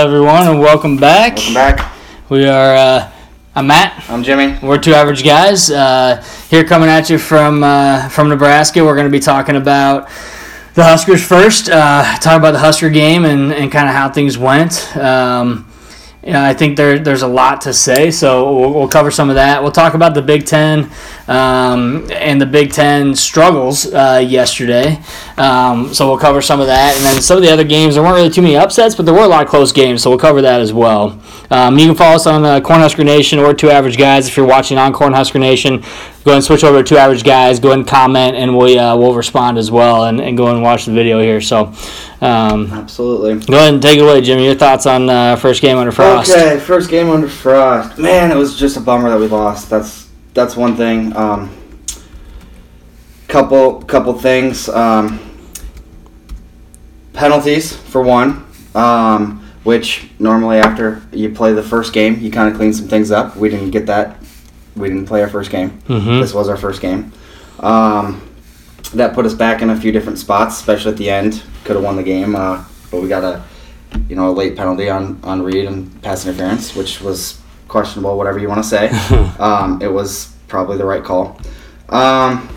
Everyone, and welcome back. Welcome back. We are. Uh, I'm Matt. I'm Jimmy. We're two average guys. Uh, here, coming at you from uh, from Nebraska. We're going to be talking about the Huskers first. Uh, talk about the Husker game and, and kind of how things went. Um, you know, I think there, there's a lot to say, so we'll, we'll cover some of that. We'll talk about the Big Ten um, and the Big Ten struggles uh, yesterday. Um, so we'll cover some of that, and then some of the other games. There weren't really too many upsets, but there were a lot of close games, so we'll cover that as well. Um, you can follow us on uh, Cornhusker Nation or Two Average Guys if you're watching on Cornhusker Nation. Go and switch over to Two Average Guys. Go and comment, and we uh, we'll respond as well, and, and go and watch the video here. So. Um, Absolutely. Go ahead and take it away, Jimmy. Your thoughts on uh, first game under Frost? Okay, first game under Frost. Man, it was just a bummer that we lost. That's that's one thing. Um, couple couple things. Um, penalties for one, um, which normally after you play the first game, you kind of clean some things up. We didn't get that. We didn't play our first game. Mhm. This was our first game. Um, that put us back in a few different spots, especially at the end. Could have won the game, uh, but we got a you know a late penalty on on Reed and pass interference, which was questionable. Whatever you want to say, um, it was probably the right call. Um,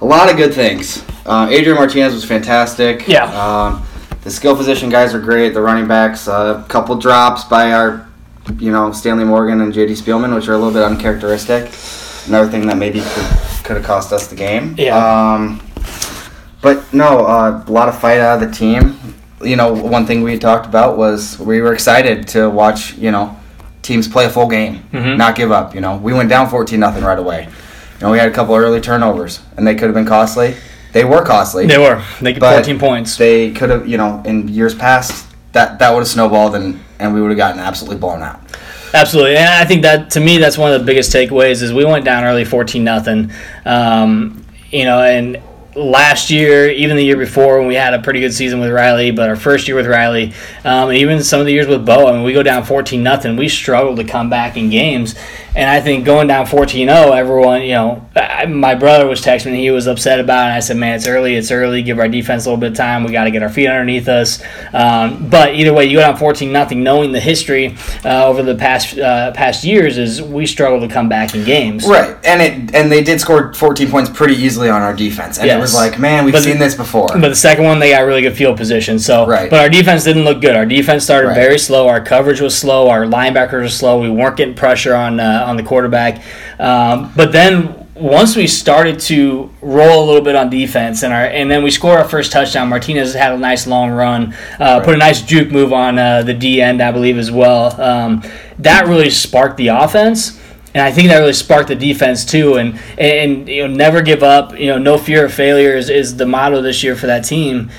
a lot of good things. Uh, Adrian Martinez was fantastic. Yeah. Um, the skill position guys are great. The running backs, a couple drops by our, you know, Stanley Morgan and J.D. Spielman, which are a little bit uncharacteristic. Another thing that maybe could, could have cost us the game. Yeah. Um, but no, uh, a lot of fight out of the team. You know, one thing we talked about was we were excited to watch, you know, teams play a full game, Mhm. not give up. You know, we went down 14 nothing right away. You know, we had a couple early turnovers, and they could have been costly. They were costly. They were. They get 14 points. They could have, you know, in years past, that that would have snowballed, and and we would have gotten absolutely blown out. Absolutely, and I think that to me that's one of the biggest takeaways is we went down early, fourteen nothing. Um, you know, and last year, even the year before, when we had a pretty good season with Riley, but our first year with Riley, um, even some of the years with Bo, I mean, we go down fourteen nothing. We struggle to come back in games, and I think going down 14-0, everyone, you know, I, my brother was texting me, he was upset about it. I said, man, it's early, it's early. Give our defense a little bit of time. We got to get our feet underneath us. Um, but either way, you go down 14 nothing, knowing the history uh, over the past uh, past years is we struggle to come back in games. Right, and it and they did score 14 points pretty easily on our defense, and it was like, man, we've But seen the- this before. But the second one, they got really good field position. So, Right. but our defense didn't look good. Our defense started Right. very slow. Our coverage was slow. Our linebackers were slow. We weren't getting pressure on uh, on the quarterback. Um, but then once we started to roll a little bit on defense, and our and then we scored our first touchdown. Martinez had a nice long run, uh, put a nice juke move on uh, the D end, I believe, as well. Um, that really sparked the offense. And I think that really sparked the defense too, and and you know never give up. You know, no fear of failure is, is the motto this year for that team,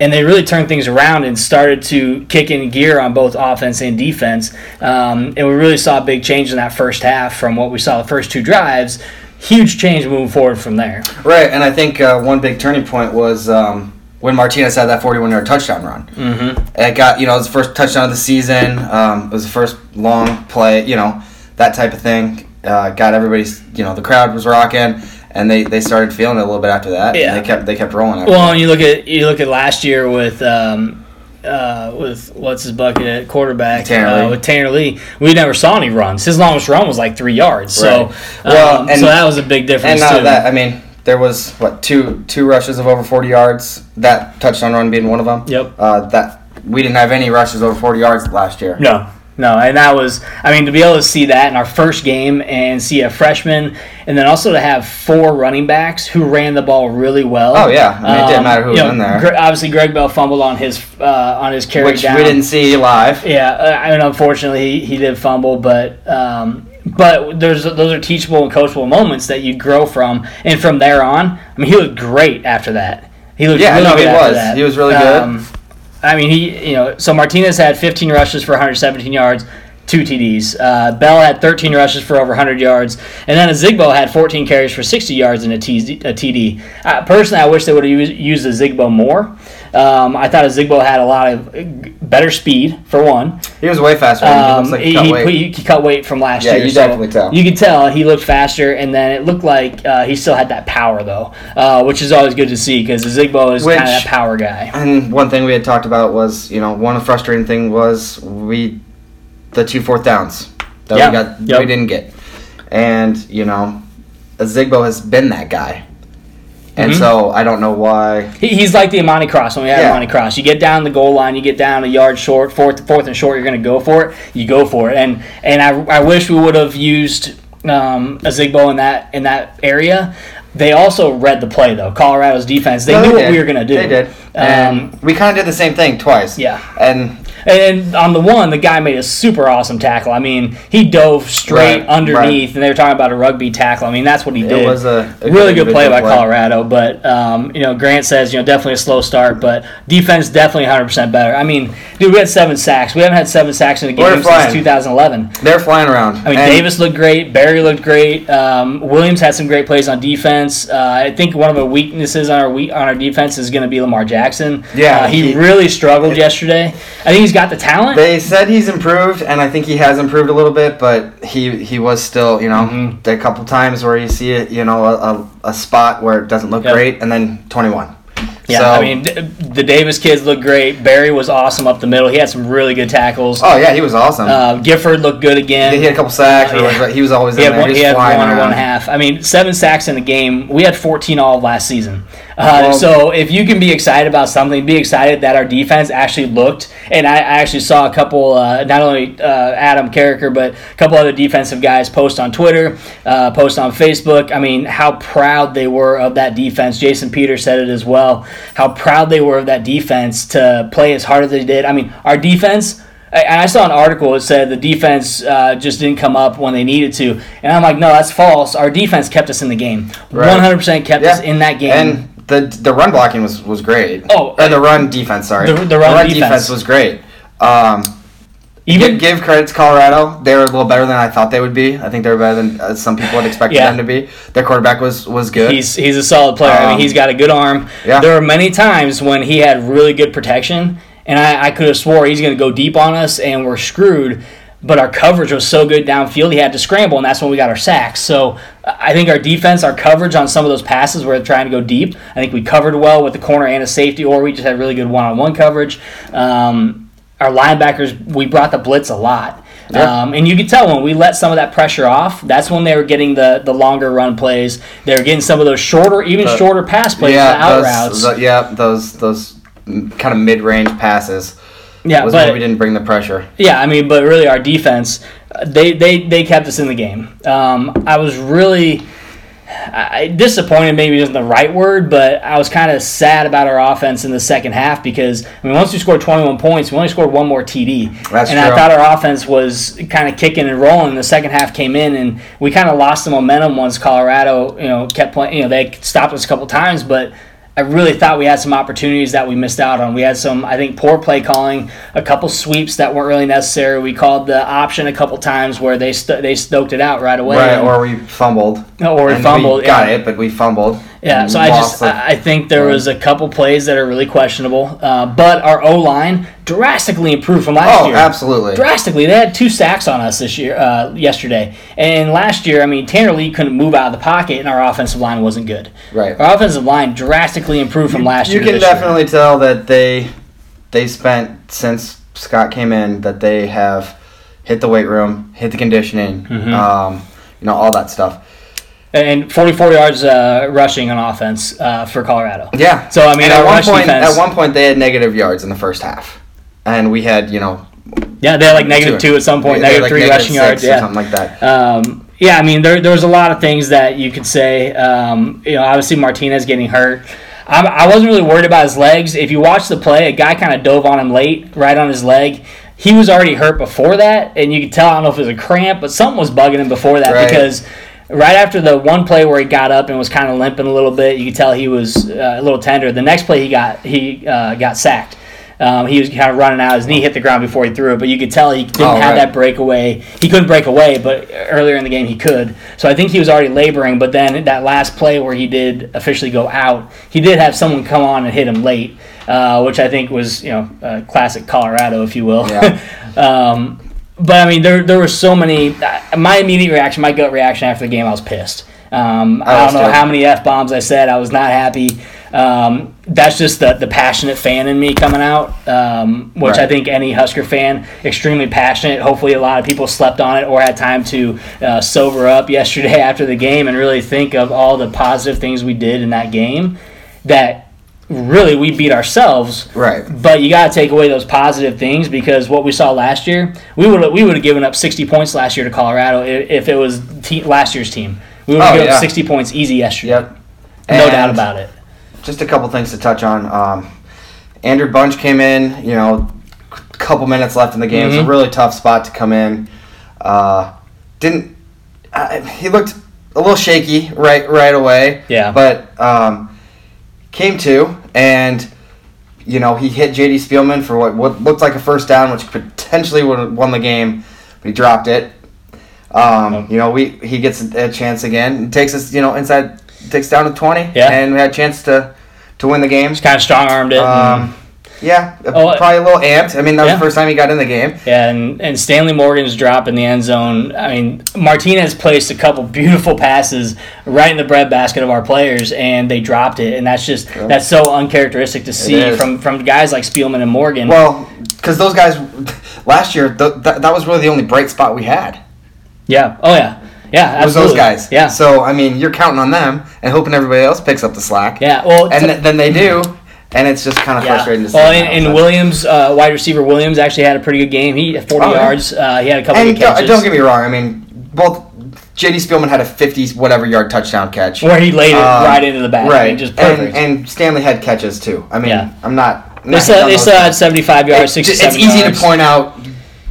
and they really turned things around and started to kick in gear on both offense and defense. Um, and we really saw a big change in that first half from what we saw the first two drives. Huge change moving forward from there. right, and I think uh, one big turning point was um, when Martinez had that 41 yard touchdown run. Mm-hmm. It got, you know, it was the first touchdown of the season. Um, it was the first long play, you know, that type of thing. Uh, got everybody's, you know, the crowd was rocking, and they, they started feeling it a little bit after that. and Yeah. they kept they kept rolling. Well, that. and you look at you look at last year with um, uh, with what's his bucket at quarterback Tanner uh, Lee. with Tanner Lee. We never saw any runs. His longest run was like three yards. So, Right. Well, um, and- so that was a big difference. And not too. that I mean, there was what two two rushes of over forty yards. That touchdown run being one of them. Yep. Uh, that we didn't have any rushes over forty yards last year. No, no, and that was, I mean, to be able to see that in our first game and see a freshman, and then also to have four running backs who ran the ball really well. Oh, yeah. I mean, it didn't Um, matter who was know, in there. Obviously, Greg Bell fumbled on his uh, on his carry Which down. we didn't see live. Yeah, uh, I mean, unfortunately, he, he did fumble, but um, but there's those are teachable and coachable moments that you grow from, and from there on, I mean, he looked great after that. He looked Yeah, really no, good he was. that. He was really good. Um, I mean, he you know, so Martinez had 15 rushes for 117 yards. Two TDs. Uh, Bell had 13 rushes for over 100 yards, and then Ozigbo had 14 carries for 60 yards and a, T- a TD. Uh, personally, I wish they would have used, used the Zigbo more. Um, I thought Ozigbo had a lot of uh, better speed for one. He was way faster. he Um, looks like he, he cut he, weight. he cut weight from last Yeah, year. you so definitely tell. You could tell he looked faster, and then it looked like uh, he still had that power though, uh, which is always good to see because Zigbo is kind of that power guy. And one thing we had talked about was, you know, one frustrating thing was we, the two fourth downs that Yeah. we got, Yep. we didn't get, and you know, Zigbo has been that guy, and Mhm. so I don't know why. He, he's like the Imani Cross when we had Yeah. Imani Cross. You get down the goal line, you get down a yard short, fourth, fourth and short. You're going to go for it. You go for it. And and I, I wish we would have used um, Ozigbo in that in that area. They also read the play though. Colorado's defense. They No, knew what we were going to do. They did, Um, and we kind of did the same thing twice. Yeah. and And on the one, the guy made a super awesome tackle. I mean, he dove straight Right, underneath, and they were talking about a rugby tackle. I mean, that's what he did. it was a, a really good play by individual Colorado, but um, you know Grant says you know definitely a slow start, but defense definitely 100 percent better. I mean, dude, we had seven sacks. We haven't had seven sacks in a We're game flying. since 2011. They're flying around. I mean, And- Davis looked great. Barry looked great. Um, Williams had some great plays on defense. Uh, I think one of the weaknesses on our we- on our defense is going to be Lamar Jackson. Yeah, uh, he, he- really struggled yesterday. I think he's got the talent. They said he's improved, and I think he has improved a little bit, but he he was still, you know, Mhm. a couple times where you see it, you know, a, a, a spot where it doesn't look Yep. great, and then 21. Yeah, So- I mean, the Davis kids look great. Barry was awesome up the middle. He had some really good tackles. Oh, yeah, he was awesome. Uh, Gifford looked good again. he had a couple sacks, uh, yeah. he was always He in had there. one, He he had one or one and a around. half. I mean, seven sacks in the game. We had 14 all last season. Uh, Well- so if you can be excited about something, be excited that our defense actually looked. And I, I actually saw a couple, uh, not only uh, Adam Carriker, but a couple other defensive guys post on Twitter, uh, post on Facebook. I mean, how proud they were of that defense. Jason Peters said it as well. How proud they were of that defense to play as hard as they did. I mean, our defense. I- And I saw an article that said the defense uh, just didn't come up when they needed to, and I'm like, no, that's false. Our defense kept us in the game. Right. 100% kept us in that game. And the the run blocking was, was great. Oh, or the run defense. Sorry, The- the run defense. defense was great. Um, Even give, give credit to Colorado. They were a little better than I thought they would be. I think they were better than uh, some people had expected Yeah. them to be. Their quarterback was was good. he's he's a solid player. I mean, Um, he's got a good arm. yeah. There were many times when he had really good protection, and I, I could have swore he's going to go deep on us, and we're screwed. But our coverage was so good downfield, he had to scramble, and that's when we got our sacks. So I think our defense, our coverage on some of those passes where they're trying to go deep, I think we covered well with the corner and a safety, or we just had really good one-on-one coverage. Um, our linebackers, we brought the blitz a lot. Yeah. Um, and you could tell when we let some of that pressure off, that's when they were getting the, the longer run plays. They were getting some of those shorter, even The- shorter pass plays, the yeah, out those, routes. the- yeah, those those kind of mid range passes yeah, was but we didn't bring the pressure. Yeah, I mean, but really, our defense, they they, they kept us in the game. Um, I was really I, disappointed. Maybe isn't the right word, but I was kind of sad about our offense in the second half because I mean, once we scored 21 points, we only scored one more TD, That's and I thought our offense was kind of kicking and rolling. The second half came in, and we kind of lost the momentum once Colorado, you know, kept playing. You know, they stopped us a couple times, but. I really thought we had some opportunities that we missed out on. We had some, I think, poor play calling, a couple sweeps that weren't really necessary. We called the option a couple times where they st- they stoked it out right away, Right, and- or we fumbled. or we fumbled. We got yeah. it, but we fumbled. Yeah, so I just I think there was a couple plays that are really questionable, uh, but our O line drastically improved from last oh, year. absolutely. Drastically, they had two sacks on us this year, uh, yesterday, and last year, I mean, Tanner Lee couldn't move out of the pocket, and our offensive line wasn't good. Right. Our offensive line drastically improved from last you year. You can this year. definitely tell that they they spent since Scott came in that they have hit the weight room, hit the conditioning, Mm-hmm. um, you know, all that stuff. And 44 yards uh, rushing on offense uh, for Colorado. Yeah. So, I mean, And at one point, defense- at one point they had negative yards in the first half, and we had you know Yeah, they had like negative two at some point, negative like, three negative rushing yards. Yeah. something like that. Um, yeah, I mean, there, there was a lot of things that you could say. Um, you know, obviously Martinez getting hurt. I'm, I wasn't really worried about his legs. If you watch the play, a guy kind of dove on him late, right on his leg. He was already hurt before that, and you could tell. I don't know if it was a cramp, but something was bugging him before that Right. because right after the one play where he got up and was kind of limping a little bit, you could tell he was uh, a little tender. The next play he got he uh, got sacked. Um, he was kind of running out. His knee hit the ground before he threw it, but you could tell he didn't Oh, have right. that breakaway. He couldn't break away, but earlier in the game he could. So I think he was already laboring. But then that last play where he did officially go out, he did have someone come on and hit him late. uh, which I think was you know uh, classic Colorado, if you will. Yeah. um, but I mean, there there were so many. My immediate reaction, my gut reaction after the game, I was pissed. Um, I, I don't know too. how many f bombs I said. I was not happy. Um, that's just the, the passionate fan in me coming out, um, which I think any Husker fan, extremely passionate. Hopefully, a lot of people slept on it or had time to uh, sober up yesterday after the game and really think of all the positive things we did in that game. That really we beat ourselves Right. but you got to take away those positive things because what we saw last year, we would we would have given up 60 points last year to Colorado if, if it was te- last year's team. We would have Oh, given yeah. up 60 points easy yesterday. Yep. No doubt about it. Just a couple things to touch on. Um, Andrew Bunch came in. You know, a couple minutes left in the game. It's a really tough spot to come in. Uh, didn't he looked a little shaky right right away? Yeah. But um, came to and you know he hit JD Spielman for what, what looked like a first down, which potentially would have won the game, but he dropped it. Um. You know, we he gets a chance again. Takes us, you know, inside takes down to twenty. Yeah. and we had a chance to to win the game. Just kind of strong armed it. Um, yeah, Oh, uh, probably a little amped. I mean, that was Yeah. the first time he got in the game. Yeah, and, and Stanley Morgan's drop in the end zone. I mean, Martinez placed a couple beautiful passes right in the breadbasket of our players, and they dropped it. And that's just Yeah. that's so uncharacteristic to see from from guys like Spielman and Morgan. Well, because those guys last year, th- th- that was really the only bright spot we had. yeah. Oh yeah. Yeah. Was Absolutely. those guys? Yeah. So I mean, you're counting on them and hoping everybody else picks up the slack. Yeah. Well. And t- then they do, and it's just kind of Yeah. frustrating to see. Well, now, and, and Williams, uh, wide receiver Williams, actually had a pretty good game. He had 40 Oh, yards. Uh, he had a couple And of don't, catches. don't get me wrong. I mean, both JD Spielman had a 50 whatever yard touchdown catch. where he laid it Um, right into the back. Right. I mean, just and, perfect. and Stanley had catches too. I mean, Yeah. I'm not. they not still, they still had 75 yards, It- 67 it's easy yards. to point out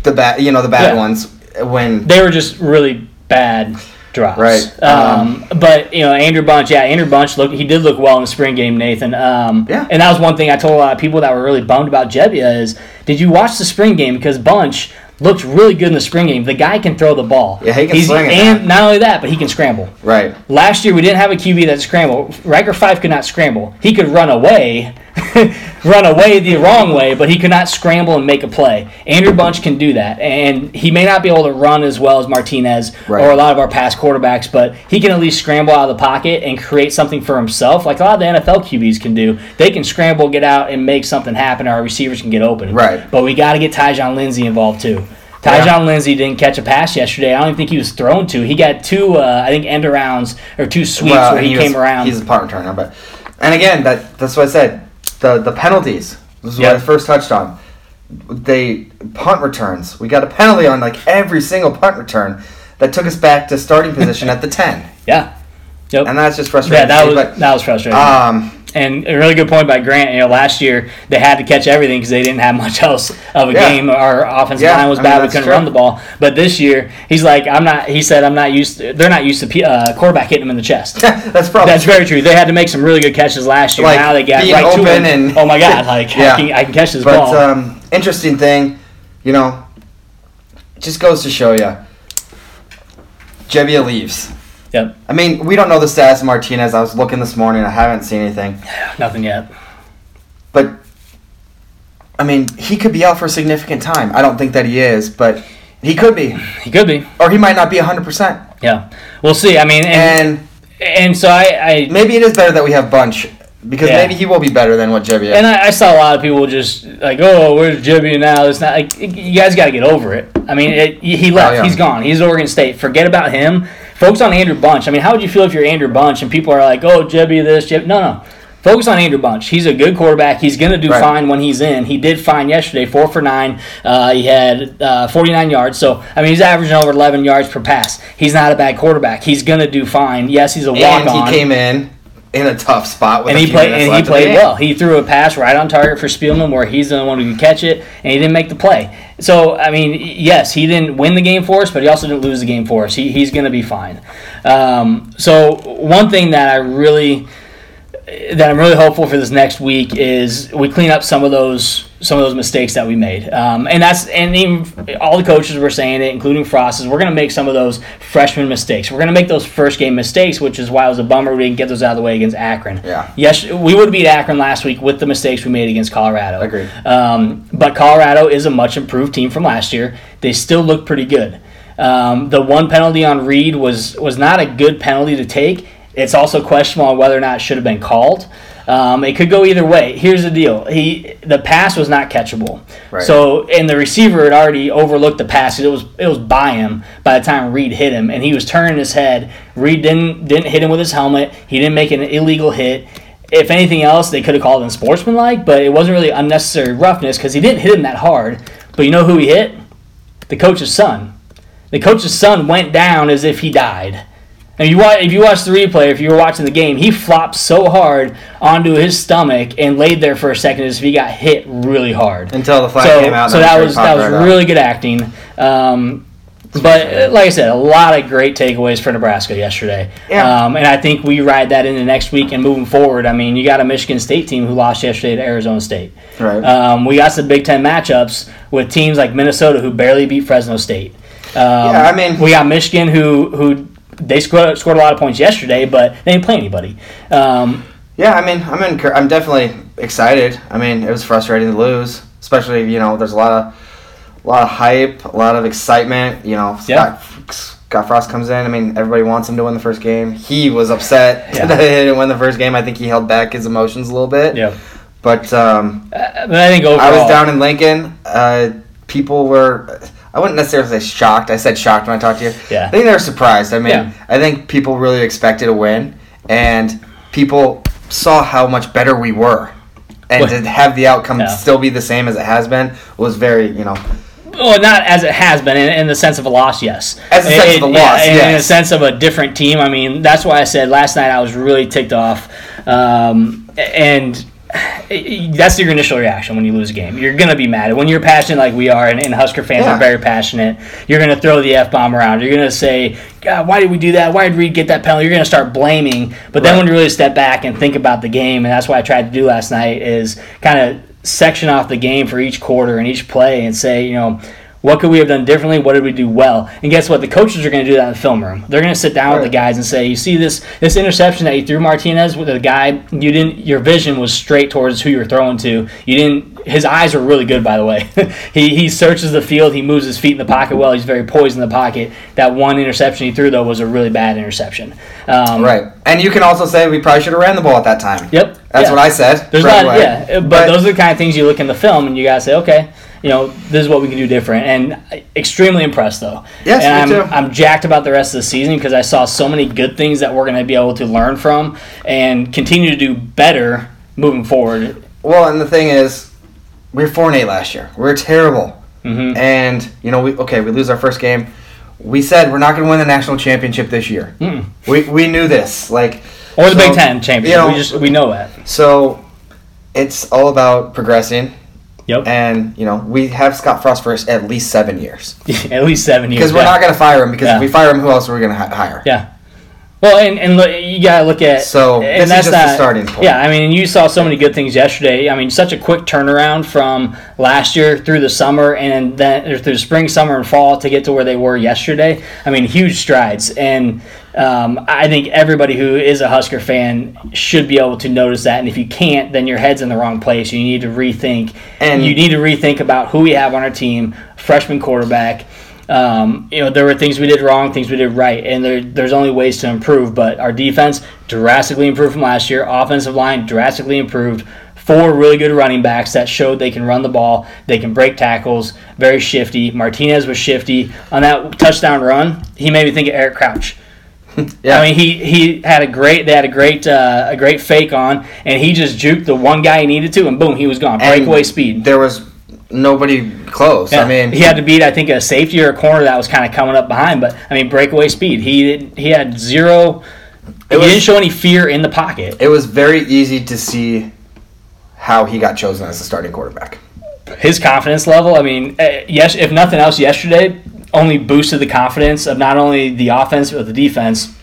the bad, you know, the bad Yeah. ones when They were just really bad drops. Right. Um, but you know, Andrew Bunch, yeah, Andrew Bunch looked. He did look well in the spring game, Nathan. Um, Yeah. And that was one thing I told a lot of people that were really bummed about Gebbia is, did you watch the spring game? Because Bunch looked really good in the spring game. The guy can throw the ball. Yeah, he can He's- sling it, And not only that, but he can scramble. right. Last year we didn't have a QB that scrambled. Riker Five could not scramble. He could run away, run away the wrong way, but he could not scramble and make a play. Andrew Bunch can do that, and he may not be able to run as well as Martinez Right. or a lot of our past quarterbacks, but he can at least scramble out of the pocket and create something for himself, like a lot of the NFL QBs can do. They can scramble, get out, and make something happen. Our receivers can get open. Right. But we got to get Tyjon Lindsey involved too. Tyjon Yeah. Lindsey didn't catch a pass yesterday. I don't even think he was thrown to. He got two, uh, I think, end arounds or two sweeps Well, where he, was- came around. He's a punt returner, but and again, that that's what I said. The the penalties. This is Yeah. what I first touched on. They punt returns. We got a penalty on like every single punt return that took us back to starting position at the ten, yeah. Yep. and that's just frustrating. yeah, that was but, that was frustrating. um, and a really good point by Grant. You know, last year they had to catch everything because they didn't have much else of a Yeah. game. Our offensive Yeah, line was I mean, bad. we couldn't true. run the ball. But this year, he's like, I'm not. He said, I'm not used. To, they're not used to uh, quarterback hitting them in the chest. that's probably That's very true. They had to make some really good catches last year. Like, now they got right to open him. and- oh my god! Like Yeah. I, can, I can catch this But ball. um, interesting thing, you know, just goes to show you. Gebbia leaves. Yep. I mean, we don't know the status of Martinez. I was looking this morning. I haven't seen anything. Nothing yet. But I mean, he could be out for a significant time. I don't think that he is, but he could be, He could be. or he might not be hundred percent. Yeah. We'll see. I mean, and And and so I, I maybe it is better that we have Bunch because Yeah. maybe he will be better than what Gebbia. And I, I saw a lot of people just like, "Oh, where's Jimmy now?" It's not like you guys got to get over it. I mean, it, he left. Oh, yeah. He's gone. He's Oregon State. Forget about him. Focus on Andrew Bunch. I mean, how would you feel if you're Andrew Bunch and people are like, "Oh, Jebby this, Jeb?" No, no. Focus on Andrew Bunch. He's a good quarterback. He's going to do Right. fine when he's in. He did fine yesterday, four for nine. Uh, he had uh, 49 yards. So, I mean, he's averaging over 11 yards per pass. He's not a bad quarterback. He's going to do fine. Yes, he's a walk and on. he came in in a tough spot with and he played and he left in the played well. He threw a pass right on target for Spielman, where he's the one who could catch it, and he didn't make the play. So I mean, yes, he didn't win the game for us, but he also didn't lose the game for us. He, he's going to be fine. Um, so one thing that I really that I'm really hopeful for this next week is we clean up some of those some of those mistakes that we made, um, and that's and even all the coaches were saying it, including Frost, is we're going to make some of those freshman mistakes. We're going to make those first game mistakes, which is why it was a bummer we didn't get those out of the way against Akron. Yeah. Yes, we would beat Akron last week with the mistakes we made against Colorado. Agreed. Um, but Colorado is a much improved team from last year. They still look pretty good. Um, the one penalty on Reed was was not a good penalty to take. It's also questionable on whether or not it should have been called. Um, it could go either way. Here's the deal: he the pass was not catchable. Right. So and the receiver had already overlooked the pass. It was it was by him by the time Reed hit him, and he was turning his head. Reed didn't didn't hit him with his helmet. He didn't make an illegal hit. If anything else, they could have called him sportsmanlike, but it wasn't really unnecessary roughness because he didn't hit him that hard. But you know who he hit? The coach's son. The coach's son went down as if he died. And you watch, if you watch the replay, if you were watching the game, he flopped so hard onto his stomach and laid there for a second as if he got hit really hard. Until the flag so, came out. so that was that was right up. really good acting. Um, but uh, like I said, a lot of great takeaways for Nebraska yesterday. Yeah. Um, and I think we ride that into next week and moving forward. I mean, you got a Michigan State team who lost yesterday to Arizona State. Right. Um, we got some Big Ten matchups with teams like Minnesota who barely beat Fresno State. Um, Yeah, I mean- we got Michigan who who they scored scored a lot of points yesterday, but they didn't play anybody. Um, Yeah, I mean, I'm in, I'm definitely excited. I mean, it was frustrating to lose, especially you know, there's a lot of a lot of hype, a lot of excitement. You know, Yeah. Scott, Scott Frost comes in. I mean, everybody wants him to win the first game. He was upset Yeah. that he didn't win the first game. I think he held back his emotions a little bit. yeah, But um, Uh, but I think overall, I was down in Lincoln. Uh, people were. I wouldn't necessarily say shocked. I said shocked when I talked to you. Yeah. I think they were surprised. I mean, Yeah. I think people really expected a win, and people saw how much better we were. And Well- to have the outcome Yeah. still be the same as it has been was very, you know, Well, not as it has been in, in the sense of a loss, yes. As a sense of a loss, yeah, In a yes. sense of a different team. I mean, that's why I said last night I was really ticked off. Um, and that's your initial reaction when you lose a game. You're going to be mad. When you're passionate like we are, and, and Husker fans Yeah. are very passionate, you're going to throw the F bomb around. You're going to say, God, why did we do that? Why did Reed get that penalty? You're going to start blaming. But then when you really step back and think about the game, and that's what I tried to do last night, is kind of section off the game for each quarter and each play and say, you know, what could we have done differently? What did we do well? And guess what? The coaches are going to do that in the film room. They're going to sit down with the guys and say, "You see this this interception that you threw Martinez with the guy. You didn't. Your vision was straight towards who you were throwing to. You didn't. His eyes were really good, by the way. he he searches the field. He moves his feet in the pocket well. He's very poised in the pocket. That one interception he threw though was a really bad interception. Um, right. And you can also say we probably should have ran the ball at that time. Yep. That's yeah. what I said. There's right not, yeah, but, those are the kind of things you look in the film and you gotta say, okay, you know, this is what we can do different. And extremely impressed though. Yes, and me I'm, too. I'm jacked about the rest of the season because I saw so many good things that we're gonna be able to learn from and continue to do better moving forward. Well, and the thing is, we were four and eight last year. We were terrible. hmm And you know, we okay, we lose our first game. We said we're not going to win the national championship this year. Mm. We, we knew this, like Or the so, Big Ten championship. you know, we just we know that. So it's all about progressing, Yep. and you know we have Scott Frost for at least seven years At least seven years. because we're yeah. not going to fire him. Because Yeah. if we fire him, who else are we going to hire? Yeah. Well, and, and look, you gotta look at So, and this is that's just the starting point. Yeah, I mean, you saw so many good things yesterday. I mean, such a quick turnaround from last year through the summer and then or through spring, summer, and fall to get to where they were yesterday. I mean, huge strides, and um, I think everybody who is a Husker fan should be able to notice that. And if you can't, then your head's in the wrong place. You need to rethink, And- you need to rethink about who we have on our team, freshman quarterback. Um, you know, there were things we did wrong, things we did right, and there, there's only ways to improve. But our defense drastically improved from last year. Offensive line drastically improved. Four really good running backs that showed they can run the ball, they can break tackles, very shifty. Martinez was shifty on that touchdown run. He made me think of Eric Crouch. Yeah. I mean, he, he had a great they had a great uh, a great fake on, and he just juked the one guy he needed to, and boom, he was gone. And Breakaway speed. There was nobody close. Yeah. I mean, he had to beat I think a safety or a corner that was kind of coming up behind, but I mean breakaway speed. He didn't, he had zero. he was- didn't show any fear in the pocket. it was very easy to see how he got chosen as the starting quarterback. His confidence level. I mean, eh, yes, if nothing else, yesterday only boosted the confidence of not only the offense but the defense.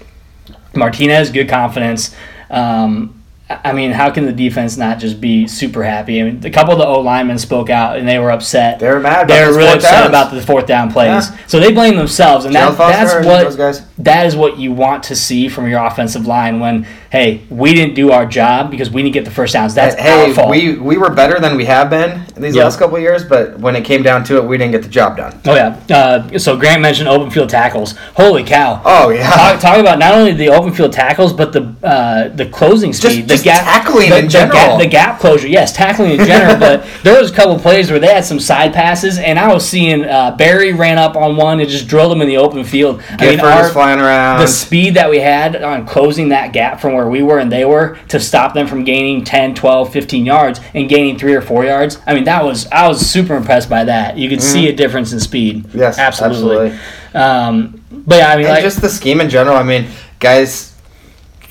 Martinez, good confidence. Um, I mean, how can the defense not just be super happy? I mean, a couple of the O linemen spoke out and they were upset. They were mad. They were really upset downs. about the fourth down plays. Yeah. So they blame themselves, and that, that's what those guys. that is what you want to see from your offensive line. When hey, we didn't do our job because we didn't get the first downs. That's hey, our fault. we we were better than we have been these Yeah. last couple years, but when it came down to it, we didn't get the job done. oh yeah. Uh, so Grant mentioned open field tackles. Holy cow! Oh yeah. Talk, talk about not only the open field tackles, but the uh, the closing speed, just the gap, tackling the, in the general. gap, the gap closure. Yes, tackling in general. but there was a couple plays where they had some side passes, and I was seeing uh, Barry ran up on one and just drilled him in the open field. I mean, our- flying around. the speed that we had on closing that gap from where we were and they were to stop them from gaining 10 12 15 yards and gaining three or four yards i mean that was i was super impressed by that you could see a difference in speed Mm-hmm. Yes, absolutely, Um, but yeah i mean like just the scheme in general. I mean, guys,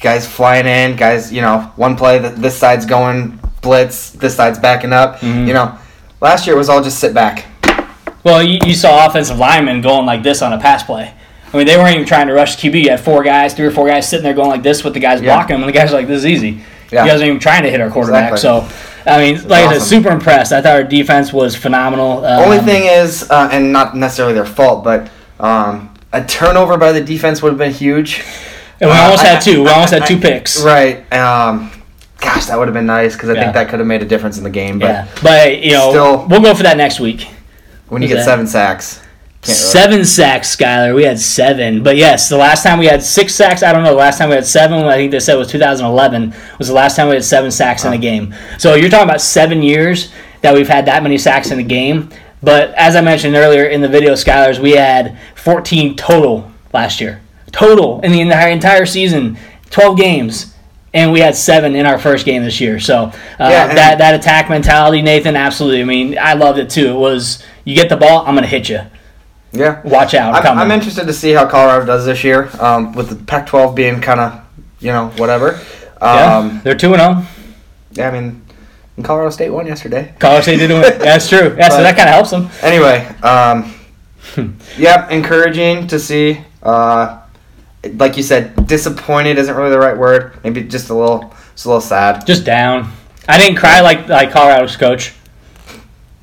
guys flying in, guys. You know, one play that this side's going blitz, this side's backing up. Mm-hmm. You know, last year it was all just sit back. Well, you, you saw offensive linemen going like this on a pass play. I mean, they weren't even trying to rush QB. You had four guys, three or four guys sitting there going like this with the guys Yeah. blocking them, and the guys are like, "This is easy." Yeah. You guys aren't even trying to hit our quarterback. Exactly. So, I mean, like I said, super impressed. I thought our defense was phenomenal. Um, Only thing is, uh, and not necessarily their fault, but um, a turnover by the defense would have been huge. and we Uh, almost I- had two. We I- almost had I- two picks. Right. Um, gosh, that would have been nice because I Yeah. think that could have made a difference in the game. But yeah, but you know, Still- we'll go for that next week. when you Who's get that? seven sacks, can't really- Seven sacks, Skyler. We had seven. But yes, the last time we had six sacks, I don't know. The last time we had seven, I think they said was 2011, was the last time we had seven sacks in a game. So you're talking about seven years that we've had that many sacks in a game. But as I mentioned earlier in the video, Skylar's, we had 14 total last year. Total in the entire, entire season, 12 games. And we had seven in our first game this year. So uh, Yeah, that, that attack mentality, Nathan, absolutely. I mean, I loved it too. It was, you get the ball, I'm going to hit you. Yeah. Watch out. I'm. I'm interested to see how Colorado does this year, um, with the Pac-12 being kind of, you know, whatever. Yeah, Um, they're two and zero. yeah, I mean, Colorado State won yesterday. Colorado State didn't win. That's true. Yeah, so that kind of helps them. Anyway, um, yeah, encouraging to see. Uh, like you said, disappointed isn't really the right word. Maybe just a little, just a little sad. Just down. I didn't cry like like Colorado's coach.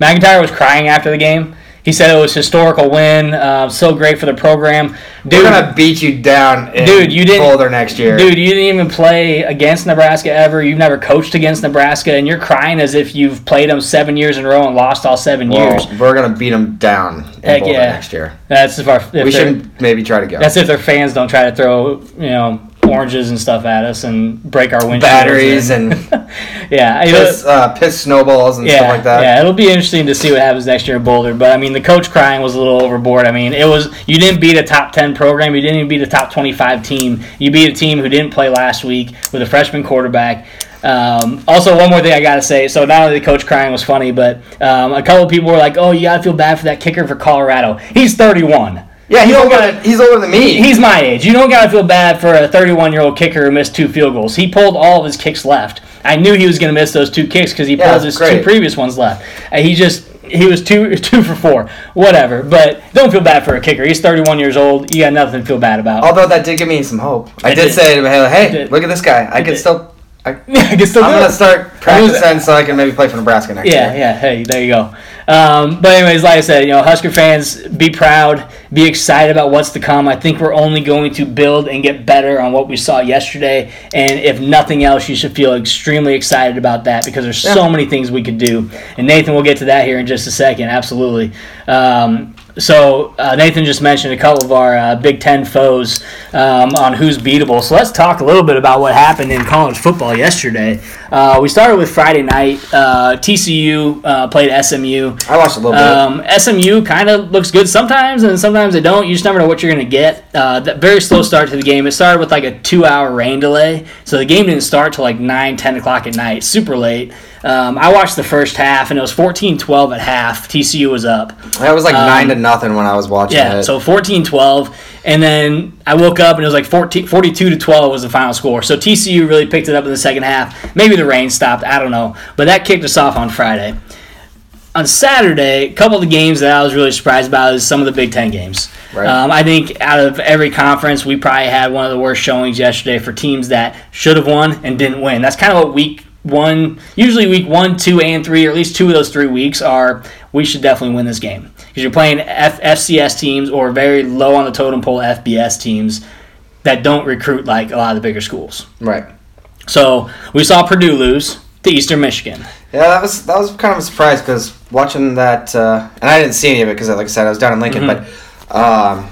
MacIntyre was crying after the game. He said it was historical win. Uh, so great for the program, They're gonna beat you down, in Dude, you didn't- Boulder next year. Dude, you didn't even play against Nebraska ever. You've never coached against Nebraska, and you're crying as if you've played them seven years in a row and lost all seven years. we're gonna beat them down in Heck Boulder yeah. next year. That's if our if we should maybe try to go. That's if their fans don't try to throw you know oranges and stuff at us and break our windshields. Batteries and yeah, you know, piss, uh, piss snowballs and yeah, stuff like that. yeah. It'll be interesting to see what happens next year in Boulder. But I mean, the coach crying was a little overboard. I mean, it was you didn't beat a top ten program. You didn't even beat a top twenty-five team. You beat a team who didn't play last week with a freshman quarterback. Um, also, one more thing I gotta say. So not only the coach crying was funny, but um, a couple of people were like, "Oh, you gotta feel bad for that kicker for Colorado. He's 31." Yeah, he's don't older, gotta- than, he's older than me. He's my age. You don't gotta feel bad for a 31 year old kicker who missed two field goals. He pulled all of his kicks left. I knew he was gonna miss those two kicks because he Yeah, pulled his two previous ones left. Uh, he just he was two two for four, whatever. But don't feel bad for a kicker. He's 31 years old. You got nothing to feel bad about. Although that did give me some hope. I It did, did. say to hey, did. look at this guy. I can did. still. I, I still I'm gonna start practicing so I can maybe play for Nebraska next Yeah, year. yeah. yeah. Hey, there you go. Um, but anyways, like I said, you know, Husker fans, be proud, be excited about what's to come. I think we're only going to build and get better on what we saw yesterday. And if nothing else, you should feel extremely excited about that because there's so many things we could do. And Nathan, we'll get to that here in just a second. Absolutely. Um, so uh, Nathan just mentioned a couple of our uh, Big Ten foes um, on who's beatable. So let's talk a little bit about what happened in college football yesterday. Uh, we started with Friday night. Uh, TCU uh, played SMU. I watched a little bit. Um, SMU kind of looks good sometimes, and sometimes they don't. You just never know what you're going to get. Uh, that very slow start to the game. It started with like a two-hour rain delay, so the game didn't start till like 9, 10 o'clock at night. Super late. Um, I watched the first half, and it was 14-12 at half. TCU was up. That was like um, nine to nothing when I was watching Yeah, it. so 14-12, and then I woke up and it was like 14, 42 to 12 was the final score. So TCU really picked it up in the second half. Maybe the rain stopped, I don't know, but that kicked us off on Friday. on Saturday, a couple of the games that I was really surprised about is some of the Big Ten games. Right. Um, I think out of every conference, we probably had one of the worst showings yesterday for teams that should have won and didn't win. That's kind of what week one, usually week one, two, and three, or at least two of those three weeks are we should definitely win this game because you're playing F- FCS teams or very low on the totem pole FBS teams that don't recruit like a lot of the bigger schools. Right. So we saw Purdue lose to Eastern Michigan. Yeah, that was that was kind of a surprise because watching that, uh, and I didn't see any of it because, like I said, I was down in Lincoln. Mm-hmm. But um,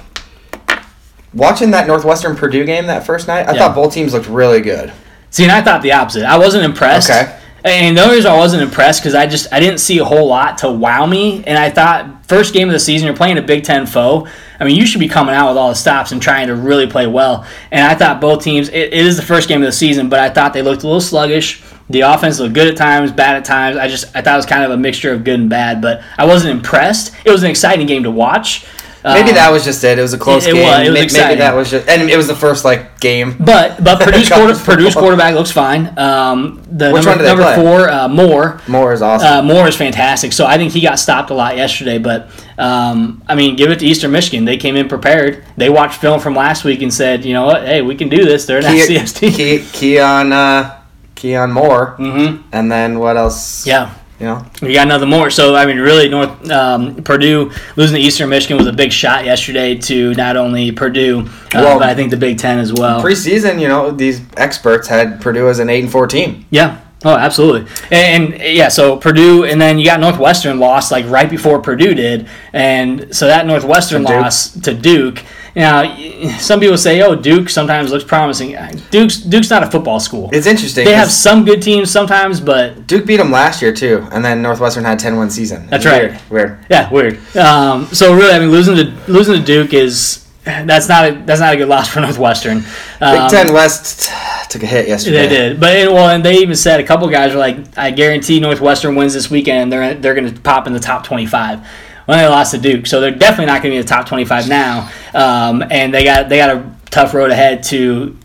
watching that Northwestern Purdue game that first night, I Yeah. thought both teams looked really good. See, and I thought the opposite. I wasn't impressed. Okay. And the only reason I wasn't impressed because I just I didn't see a whole lot to wow me, and I thought first game of the season you're playing a Big Ten foe. I mean, you should be coming out with all the stops and trying to really play well. And I thought both teams. It, it is the first game of the season, but I thought they looked a little sluggish. The offense looked good at times, bad at times. I just I thought it was kind of a mixture of good and bad, but I wasn't impressed. It was an exciting game to watch. Maybe Um, that was just it. It was a close it game. was- it was May- Maybe that was just, and it was the first like game. But but Purdue's, quarter, Purdue's quarterback looks fine. Um, the Which number, one do they number four, uh, Moore. Moore is awesome. Uh, Moore is fantastic. So I think he got stopped a lot yesterday. But um, I mean, give it to Eastern Michigan. They came in prepared. They watched film from last week and said, you know what, hey, we can do this. They're an Ke- FCS team. Ke- Keon, uh, Keon Moore, hmm and then what else? Yeah. You know, We got nothing more. So I mean, really, North um, Purdue losing to Eastern Michigan was a big shot yesterday to not only Purdue, uh, Well, but I think the Big Ten as well. preseason, you know, these experts had Purdue as an eight and four team. Yeah. Oh, absolutely. And, and yeah, so Purdue, and then you got Northwestern lost like right before Purdue did, and so that Northwestern loss to Duke. Now, some people say, "Oh, Duke sometimes looks promising." Duke's Duke's not a football school. It's interesting. They have some good teams sometimes, but Duke beat them last year too, and then Northwestern had 10-1 season. That's right. Weird. Yeah, weird. Um, so really, I mean, losing to losing to Duke is that's not a, that's not a good loss for Northwestern. Big Um, Ten West took a hit yesterday. They did, but it, well, and they even said a couple guys were like, "I guarantee Northwestern wins this weekend. They're they're going to pop in the top 25." Well, they lost to Duke, so they're definitely not going to be in the top 25 now. Um, and they got they got a tough road ahead to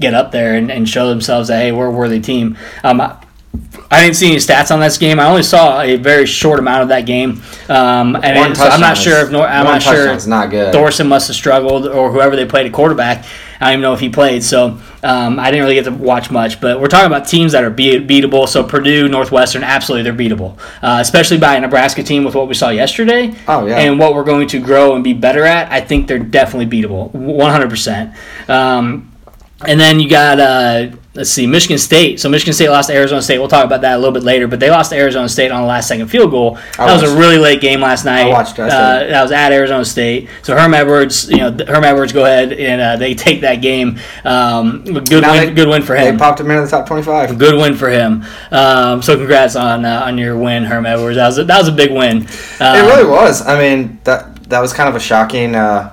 get up there and, and show themselves that hey, we're a worthy team. Um, I didn't see any stats on this game. I only saw a very short amount of that game, um, and One so I'm not sure if Nor- I'm not sure is not good. Thorson must have struggled, or whoever they played at quarterback. I don't even know if he played, so um, I didn't really get to watch much. But we're talking about teams that are beat- beatable. So Purdue, Northwestern, absolutely they're beatable, uh, especially by a Nebraska team with what we saw yesterday. Oh, yeah. and what we're going to grow and be better at. I think they're definitely beatable, 100. percent um, And then you got uh, let's see, Michigan State. So Michigan State lost to Arizona State. We'll talk about that a little bit later. But they lost to Arizona State on the last second field goal. I That was a really late game last night. watched that. Uh, that was at Arizona State. So Herm Edwards, you know, Herm Edwards, go ahead and uh, they take that game. Um, good Now win, they- good win for him. They popped him into the top 25. Good win for him. Um, so congrats on uh, on your win, Herm Edwards. That was a, that was a big win. Um, It really was. I mean, that that was kind of a shocking uh,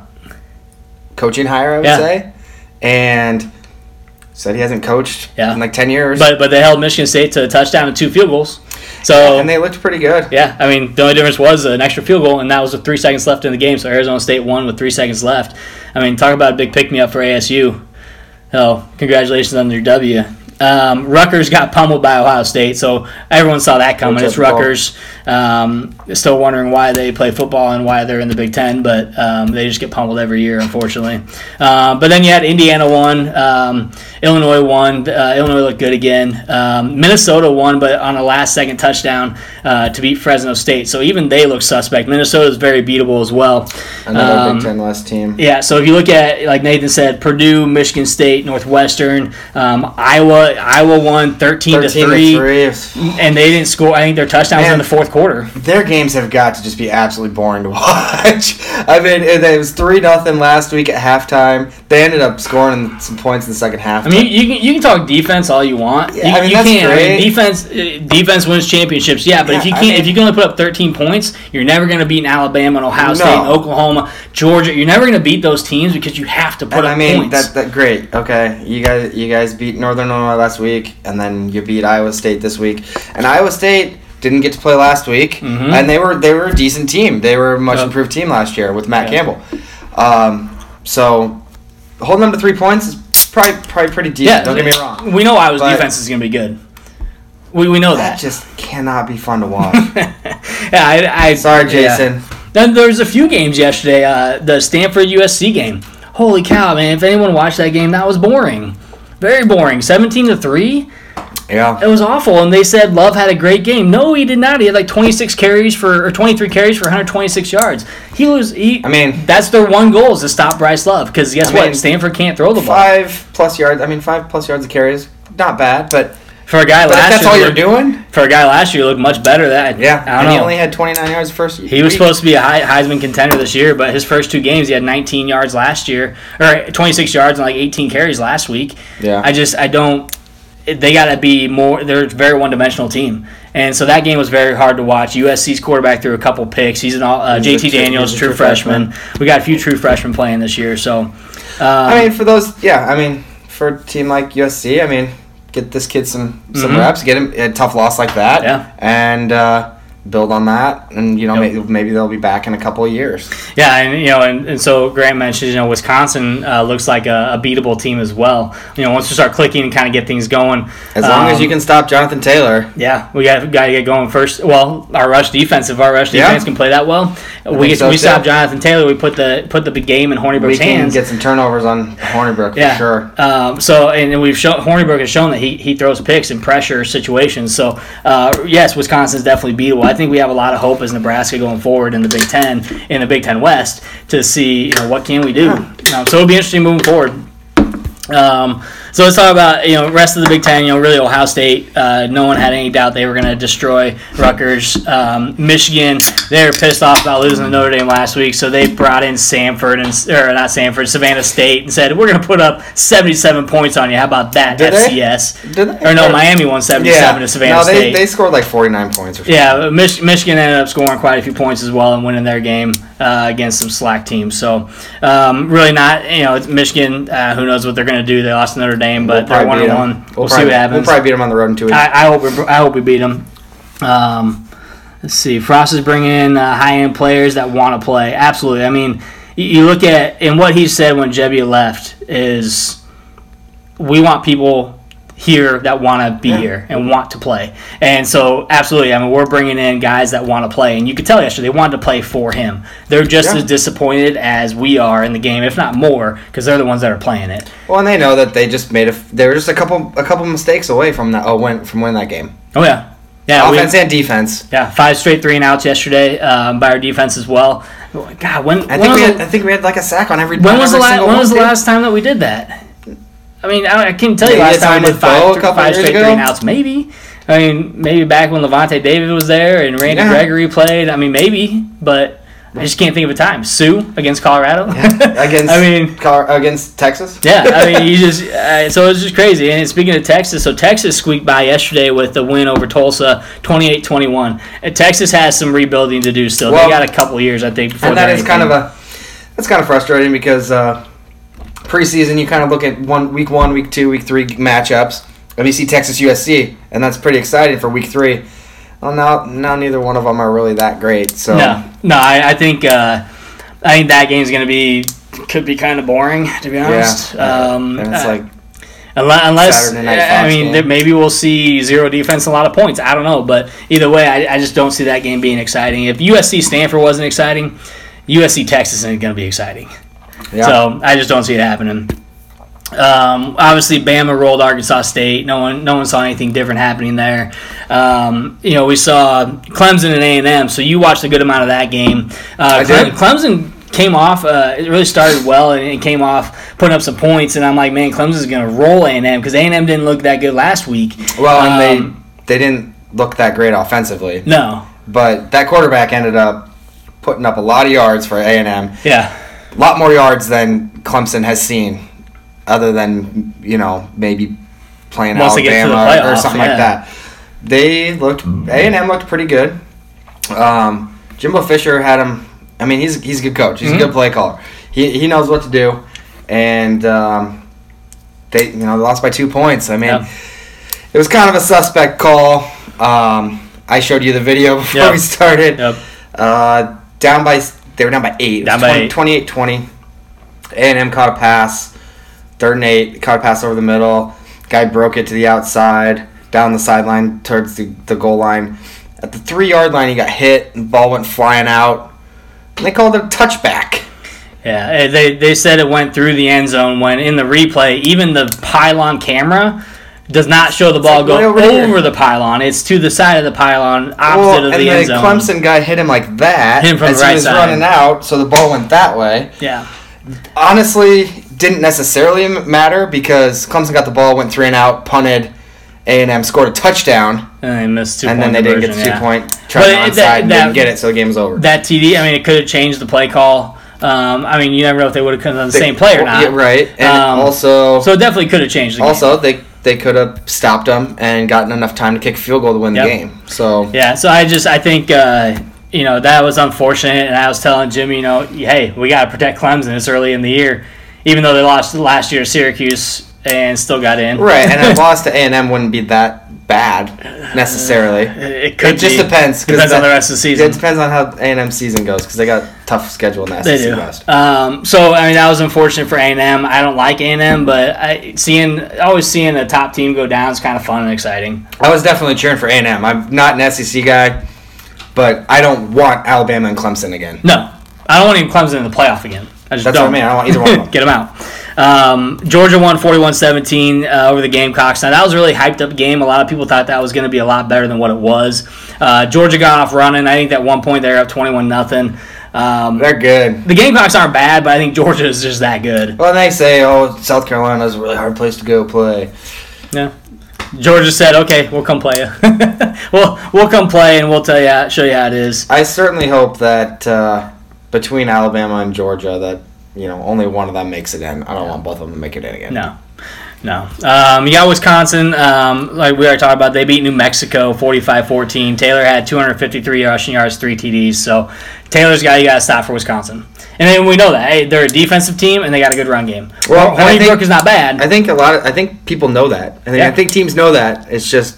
coaching hire, I would Yeah. say. And said he hasn't coached Yeah. in like 10 years. But but they held Michigan State to a touchdown and two field goals. So and they looked pretty good. yeah, I mean the only difference was an extra field goal, and that was with three seconds left in the game. So Arizona State won with three seconds left. I mean, talk about a big pick me up for ASU. Oh, congratulations on your W. Um, Rutgers got pummeled by Ohio State, so everyone saw that coming. It's. Rutgers. Um, still wondering why they play football and why they're in the Big Ten, but um, they just get pummeled every year, unfortunately. Um, but then you had Indiana won, um, Illinois won. Uh, Illinois looked good again. Um, Minnesota won, but on a last-second touchdown uh, to beat Fresno State. So even they look suspect. Minnesota is very beatable as well. Another Um, Big Ten West team. yeah, so if you look at like Nathan said, Purdue, Michigan State, Northwestern, um, Iowa, Iowa won thirteen, 13 to three, to 3. and they didn't score. I think their touchdowns were in the fourth quarter. Their games have got to just be absolutely boring to watch. I mean, it, was 3 nothing last week at halftime. They ended up scoring some points in the second half. I mean, you can you can talk defense all you want. Yeah, you, I mean, you that's can. I mean, defense uh, defense wins championships. Yeah, but if you can't, mean- if you can only put up thirteen points, you're never going to beat Alabama and Ohio State, and Oklahoma, Georgia. You're never going to beat those teams because you have to put And up I mean points. that that great. Okay, you guys you guys beat Northern Illinois last week, and then you beat Iowa State this week. And Iowa State didn't get to play last week, Mhm. and they were they were a decent team. They were a much Yep. improved team last year with Matt Yeah. Campbell. Um, so holding them to three points is probably probably pretty decent. yeah, don't get me wrong. We know Iowa's But- defense is going to be good. We, we know That that. just cannot be fun to watch. yeah, I, I Sorry, yeah. Then there's a few games yesterday. Uh, the Stanford USC game. Holy cow, man! If anyone watched that game, that was boring. Very boring. Seventeen to three. Yeah. It was awful, and they said Love had a great game. No, he did not. He had like 26 carries for or 23 carries for 126 yards. He was. He, I mean- that's their one goal is to stop Bryce Love because guess I what? mean, Stanford can't throw the ball Five plus yards. I mean, five plus yards of carries. Not bad, but, for a guy but if last that's year. all you're doing, For a guy last year, he looked much better. That yeah. I don't he know. only had 29 yards the first. He was supposed to be a Heisman contender this year, but his first two games, he had 19 yards last year, or 26 yards and like 18 carries last week. Yeah. I just, I don't. They got to be more. They're a very one-dimensional team, and so that game was very hard to watch. USC's quarterback threw a couple picks. He's an all. Uh, He's a JT true- Daniels, true, true freshman. freshman. We got a few true freshmen playing this year, so. Um, I mean, for those, yeah. I mean, for a team like USC, I mean, get this kid some some Mhm. reps, get him a tough loss like that, Yeah. and uh, build on that, and you know, Yep. maybe, maybe they'll be back in a couple of years. Yeah, and you know, and, and so Grant mentioned, you know, Wisconsin uh, looks like a, a beatable team as well. You know, once we start clicking and kind of get things going, As long as um, you can stop Jonathan Taylor. Yeah, we got got to get going first. Well, our rush defense, if our rush Yeah. defense can play that well, we think so, we stop. Jonathan Taylor. We put the put the big game in We Hornibrook's can hands. get some turnovers on Hornibrook yeah, for sure. Um, so and we've shown Hornibrook has shown that he, he throws picks in pressure situations. So uh, yes, Wisconsin's definitely beatable. I think we have a lot of hope as Nebraska going forward in the Big Ten in the Big Ten West to see you know what can we do. Um, so it'll be interesting moving forward. Um, so let's talk about you know rest of the Big Ten. You know, really Ohio State. Uh, no one had any doubt they were going to destroy Rutgers. Um, Michigan. They were pissed off about losing to Notre Dame last week, so they brought in Sanford and or not Sanford, Savannah State, and said we're going to put up seventy-seven points on you. How about that, Did they? FCS? Did they? Or no, Miami won seventy-seven to Savannah no, they, State. they scored like 49 points or something. Yeah, Mich- Michigan ended up scoring quite a few points as well and winning their game uh, against some slack teams. So, um, really not, you know, it's Michigan. Uh, who knows what they're going to do? They lost Notre Dame, but they're one and one. We'll, see probably, what happens. We'll probably beat them on the road in two weeks. I, I hope we, I hope we beat them. Um, let's see. Frost is bringing in uh, high end players that want to play. Absolutely. I mean, you, you look at and what he said when Gebbia left is, we want people here that want to be Yeah. here and want to play. And so, absolutely. I mean, we're bringing in guys that want to play, and you could tell yesterday they wanted to play for him. They're just Yeah. as disappointed as we are in the game, if not more, because they're the ones that are playing it. well, and they know that they just made a. They were just a couple a couple mistakes away from that. Oh, win from winning that game. Oh yeah, yeah. we- Offense and defense. Yeah, five straight three and outs yesterday um, by our defense as well. God, when I think we had. I think we had like a sack on every. when was the last when was the last time that we did that? I mean, I, I can't tell you last time with five, a couple five straight ago? three outs. Maybe. I mean, maybe back when Lavonte David was there and Randy Yeah. Gregory played. I mean, maybe, but I just can't think of a time. Sue against Colorado. against. I mean, Col- against Texas. yeah, I mean, you just uh, so it's just crazy. And speaking of Texas, so Texas squeaked by yesterday with the win over Tulsa, 28-21. And Texas has some rebuilding to do still. Well, they got a couple years, I think. Before and that they're kind of a that's kind of frustrating because uh, preseason you kind of look at one week one, week two, week three matchups, and you see Texas USC, and that's pretty exciting for week three. Well, now now neither one of them are really that great. So no, no. I, I think uh, I think that game's going to be could be kind of boring to be honest. yeah, Um, and it's uh, like Unless, I mean, game. maybe we'll see zero defense and a lot of points. I don't know, but either way, I, I just don't see that game being exciting. If USC Stanford wasn't exciting, USC Texas isn't going to be exciting. Yeah. So I just don't see it happening. Um, obviously, Bama rolled Arkansas State. No one, no one saw anything different happening there. Um, you know, we saw Clemson and A and M. So you watched a good amount of that game. Uh, I Cle- did. Clemson came off. Uh, it really started well, and it came off putting up some points. And I'm like, man, Clemson's going to roll A and M because A and M didn't look that good last week. well, and Um, they they didn't look that great offensively, no, but that quarterback ended up putting up a lot of yards for A and M. yeah, A lot more yards than Clemson has seen, other than you know maybe playing Once Alabama or something yeah. like that. They looked A and M looked pretty good. Um, Jimbo Fisher had him. I mean, he's he's a good coach. He's Mhm. a good play caller. He he knows what to do, and um, they you know they lost by two points. I mean, Yep. it was kind of a suspect call. Um, I showed you the video before Yep. we started. yep, Uh, down by they were down by eight. Down was by 28-20. A&M caught a pass. Third and eight, caught a pass over the middle. Guy broke it to the outside. down the sideline towards the, the goal line. At the three yard line, he got hit, and the ball went flying out. And they called it a touchback. Yeah, eh, they, they said it went through the end zone when in the replay, even the pylon camera does not show the ball like go over over, the pylon. It's to the side of the pylon, opposite Well, of and the the end zone. Clemson guy hit him like that Hit him from as the right he was side. running out, so the ball went that way. Yeah, honestly didn't necessarily matter because Clemson got the ball, went three and out, punted, A and M scored a touchdown, and they missed two. and then they didn't get the two yeah. point. Tried But that- and that- didn't get it, so the game was over. That TD, I mean, it could have changed the play call. Um, I mean, you never know if they would have come on the They- same play or not. Yeah, right, and Um, also, So it definitely could have changed the game. also they they could have stopped them and gotten enough time to kick a field goal to win Yep. the game. So Yeah, so I just I think uh, you know that was unfortunate, and I was telling Jimmy, you know, hey, we got to protect Clemson this early in the year, even though they lost last year to Syracuse and still got in. right, and a loss to A and M wouldn't be that bad necessarily. It could It just be. depends. Depends on the rest of the season. It depends on how A and M season goes because they got tough schedule in the They SEC do. West. Um, so I mean that was unfortunate for A and M. I don't like A and M, but I seeing always seeing a top team go down is kind of fun and exciting. I was definitely cheering for A&M. I'm not an SEC guy, but I don't want Alabama and Clemson again. No, I don't want even Clemson in the playoff again. I just That's don't. what I mean. I don't want either one of them. Get them out. Um, Georgia won 41-17 uh, over the Gamecocks. Now, that was a really hyped up game. A lot of people thought that was going to be a lot better than what it was. Uh, Georgia got off running. I think at one point they were up 21 nothing. Um, They're good. the Gamecocks aren't bad, but I think Georgia is just that good. Well, they say, oh, South Carolina is a really hard place to go play. Yeah. Georgia said, "Okay, we'll come play you. we'll we'll come play and we'll tell you how, show you how it is." I certainly hope that uh, between Alabama and Georgia, that you know only one of them makes it in. I don't want both of them to make it in again. No, no. Um, you got Wisconsin, um, like we already talked about. They beat New Mexico 45-14. Taylor had 253 rushing yards, three TDs. So Taylor's guy you got to stop for Wisconsin. And then we know that hey, they're a defensive team and they got a good run game. Well, Hornibrook is not bad. I think a lot. Of, I think people know that. I think, Yeah. I think teams know that. It's just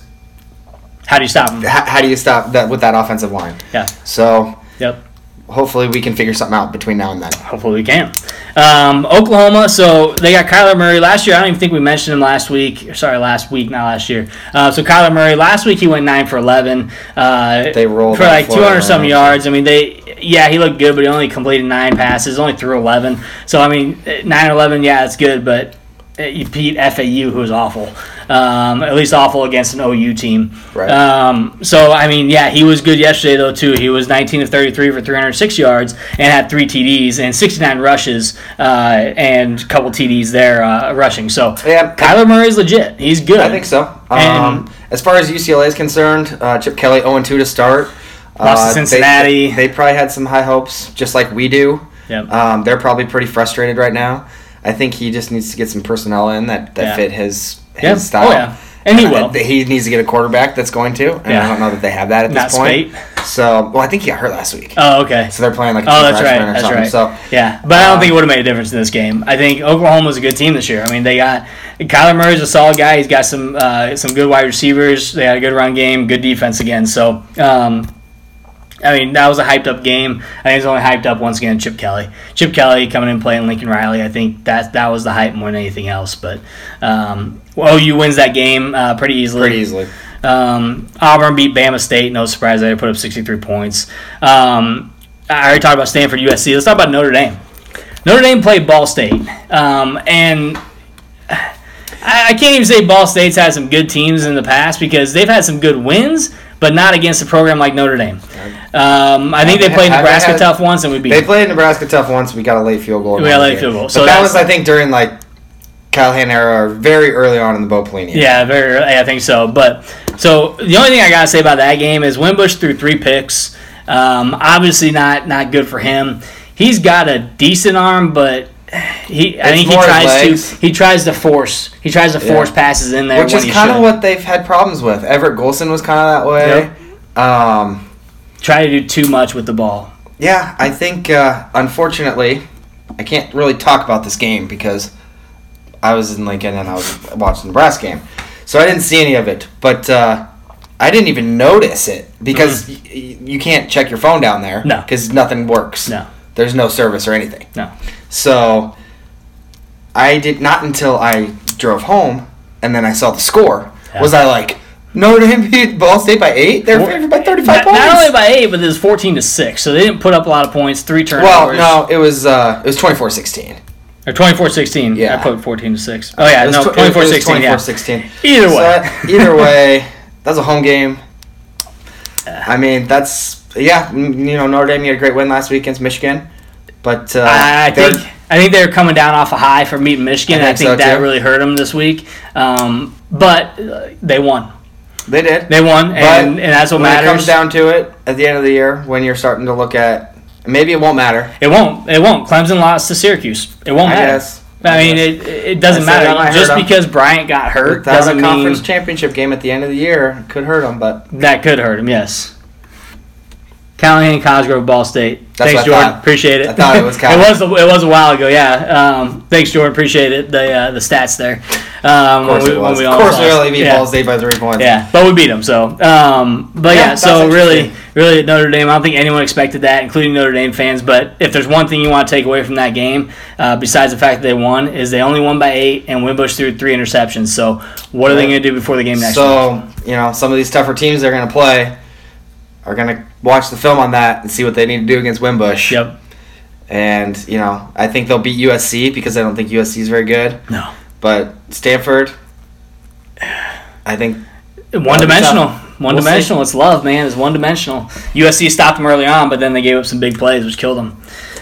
how do you stop them? how, how do you stop that with that offensive line? Yeah. So Yep. Hopefully we can figure something out between now and then. Hopefully we can. Um, Oklahoma, so they got Kyler Murray last year. I don't even think we mentioned him last week. Sorry, last week, not last year. Uh, so Kyler Murray last week he went nine for eleven. Uh, They rolled for like two hundred some yards. I mean they. Yeah, he looked good, but he only completed nine passes, only threw eleven. So I mean, nine or eleven, yeah, it's good, but you beat FAU, who was awful. Um, at least awful against an OU team. Right. Um, so I mean, yeah, he was good yesterday though too. He was 19 of 33 for 306 yards and had three TDs and 69 rushes uh, and a couple TDs there uh, rushing. So Yeah, Kyler Murray's legit. He's good. I think so. And- Um, as far as UCLA is concerned, uh, Chip Kelly 0 2 to start. Lost to Uh, they- Cincinnati. They, probably had some high hopes, just like we do. Yep. Um, they're probably pretty frustrated right now. I think he just needs to get some personnel in that, that Yeah. fit his his Yeah. style. Oh, yeah. And he I- will. he needs to get a quarterback that's going to, and Yeah. I don't know that they have that at Not this point. Spate. So, well, I think he got hurt last week. Oh, okay. So they're playing like a Oh, that's right. That's something. right. So Yeah, but I don't Um, think it would have made a difference in this game. I think Oklahoma was a good team this year. I mean, they got Kyler Murray's a solid guy. He's got some uh, some good wide receivers. They had a good run game, good defense again. So, um, I mean, that was a hyped up game. I think it's only hyped up once again. Chip Kelly, Chip Kelly coming in playing Lincoln Riley. I think that that was the hype more than anything else. But um, OU wins that game uh, pretty easily. pretty easily. Um, Auburn beat Bama State. No surprise, they put up 63 points. Um, I already talked about Stanford, USC. Let's talk about Notre Dame. Notre Dame played Ball State, um, and I, I can't even say Ball State's had some good teams in the past because they've had some good wins, but not against a program like Notre Dame. Um, I think they played Nebraska tough once, and we beat. They played Nebraska tough once. We got a late field goal. We got a late field goal. But So that was, I think, during like Callahan era, or very early on in the Bo Pelini. Yeah, very. Early, I think so. But so the only thing I gotta say about that game is Wimbush threw three picks. Um, obviously not not good for him. He's got a decent arm, but he I It's think he tries legs. to he tries to force he tries to force Yeah. passes in there, which is kind of what they've had problems with. Everett Golson was kind of that way. Um, try to do too much with the ball. yeah, I think uh, unfortunately, I can't really talk about this game because I was in Lincoln and I was watching the Brass game, so I didn't see any of it. But uh, I didn't even notice it because y- y- you can't check your phone down there. Mm-hmm. No. because nothing works. No, There's no service or anything. no. So I did not until I drove home and then I saw the score Yeah. was I like, Notre Dame beat Ball State by eight. They're favored by thirty-five Not, points. not only by eight, but it was fourteen to six. So they didn't put up a lot of points. Three turnovers. well, no, it was uh, it was 24-16. Or 24-16. Yeah. I put 14 to 6. Oh, yeah. No, tw- it 24-16. Yeah. 24-16. Either So, way. uh, either way, that's a home game. I mean, that's yeah. You know, Notre Dame had a great win last week against Michigan, but uh, I they're- think I think they're coming down off a high from meeting Michigan. I I think think, so, that too. really hurt them this week. Um, but uh, they won. they did. They won, and, and that's what when matters. it comes down to it, at the end of the year, when you're starting to look at, maybe it won't matter. It won't. It won't. Clemson lost to Syracuse. It won't I matter. guess. I mean, it, it doesn't I that matter. Just because Bryant got hurt Without doesn't a conference mean championship game at the end of the year, could hurt them. But that could hurt him. Yes. Callahan, Cosgrove, Ball State. That's thanks, Jordan. thought. Appreciate it. I thought it was it was. A, it was a while ago. Yeah. Um, thanks, Jordan. Appreciate it. The uh, the stats there. Um, of course we, we Of course, we only beat Yeah. Ball State by three points. Yeah, but we beat them. So, um, but Yeah, yeah, so really, really at Notre Dame, I don't think anyone expected that, including Notre Dame fans. But if there's one thing you want to take away from that game, uh, besides the fact that they won, is they only won by eight, and Wimbush threw three interceptions. So, what are they going to do before the game next week? So you know, some of these tougher teams they're going to play are going to watch the film on that and see what they need to do against Wimbush. Yep. And you know, I think they'll beat USC because I don't think USC is very good. No. But Stanford, I think One dimensional. One We'll dimensional. It's love, man. It's one dimensional. USC stopped them early on, but then they gave up some big plays, which killed them.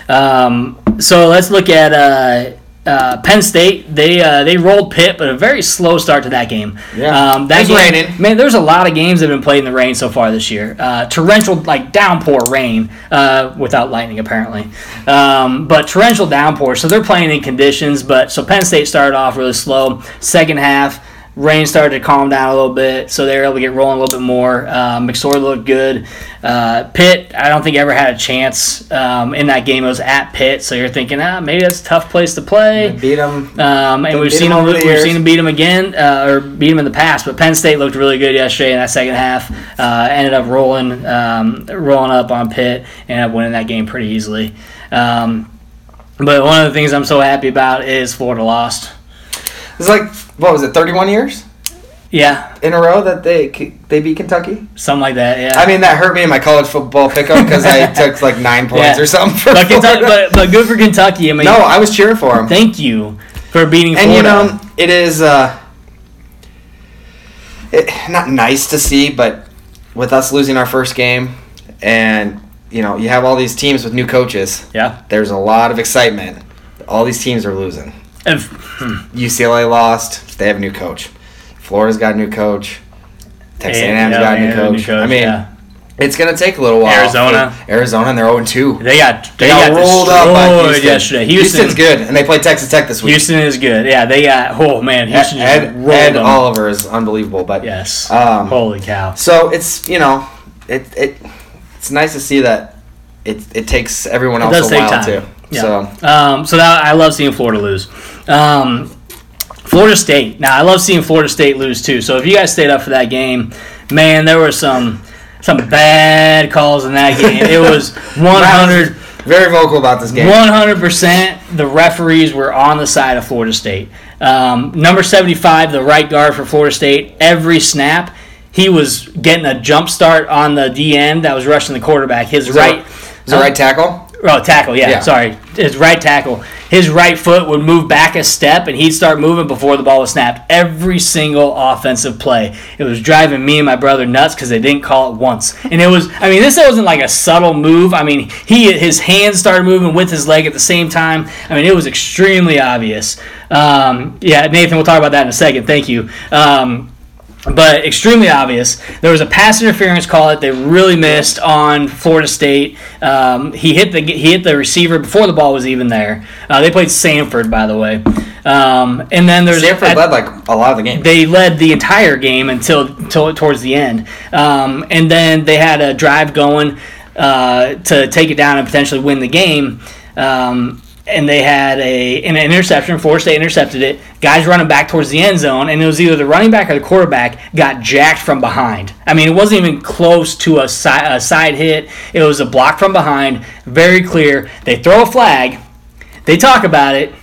Um, so let's look at uh, uh, Penn State. They uh, they rolled Pitt, but a very slow start to that game. Yeah. Um, that game, raining. Man, there's a lot of games that have been played in the rain so far this year. Uh, torrential, like downpour rain, uh, without lightning apparently. Um, but torrential downpour. So they're playing in conditions. But so Penn State started off really slow. Second half, rain started to calm down a little bit, so they were able to get rolling a little bit more. Um, McSorley looked good. Uh, Pitt, I don't think ever had a chance um, in that game. It was at Pitt, so you're thinking, ah, maybe that's a tough place to play. beat them. Um, and They we've seen 'em them, we've seen them beat them again, uh, or beat them in the past. But Penn State looked really good yesterday in that second half. Uh, ended up rolling, um, rolling up on Pitt, ended up winning that game pretty easily. Um, but one of the things I'm so happy about is Florida lost. It's like what was it, thirty-one years Yeah, in a row that they they beat Kentucky. something like that. Yeah. I mean, that hurt me in my college football pickup because I took like nine points Yeah. or something. For but, Kentucky, but but good for Kentucky. I mean, no, I was cheering for them. thank you for beating and you know it is uh, it, not nice to see but with us losing our first game and you know you have all these teams with new coaches yeah. there's a lot of excitement all these teams are losing If, ucla lost they have a new coach florida's got a new coach texas a&m's yeah, got a new coach. i mean yeah. it's going to take a little while Arizona. arizona and they're 0-2 they got they, they got, got rolled up by destroyed Houston. yesterday. Houston, Houston's good, and they play Texas Tech this week. Houston is good. Yeah, they got. Oh man, Houston just Ed, rolled Ed them. Oliver is unbelievable, but Yes. Um, Holy cow. So it's you know, it it it's nice to see that it it takes everyone else does a take while time. too. Yeah. So Um, so that, I love seeing Florida lose. Um, Florida State. Now I love seeing Florida State lose too. So if you guys stayed up for that game, man, there were some some bad calls in that game. It was 100 very vocal about this game. 100% the referees were on the side of Florida State. Um, number 75, the right guard for Florida State, every snap, he was getting a jump start on the D end that was rushing the quarterback. His Is right. is it right tackle? Oh, tackle, yeah, Yeah. sorry. His right tackle. His right foot would move back a step and he'd start moving before the ball was snapped. Every single offensive play. It was driving me and my brother nuts because they didn't call it once. And it was, I mean, this wasn't like a subtle move. I mean, he his hands started moving with his leg at the same time. I mean, it was extremely obvious. Um, yeah, Nathan, we'll talk about that in a second. Thank you. Um, but extremely obvious. There was a pass interference call that they really missed on Florida State. Um, he hit the he hit the receiver before the ball was even there. Uh, they played Samford, by the way. Um, and then there's Stanford at- led like a lot of the game. they led the entire game until, until towards the end, um, and then they had a drive going uh, to take it down and potentially win the game. Um, and they had a an interception. Florida State intercepted it. Guys running back towards the end zone, and it was either the running back or the quarterback got jacked from behind. I mean, it wasn't even close to a side, a side hit. It was a block from behind, very clear. They throw a flag. They talk about it.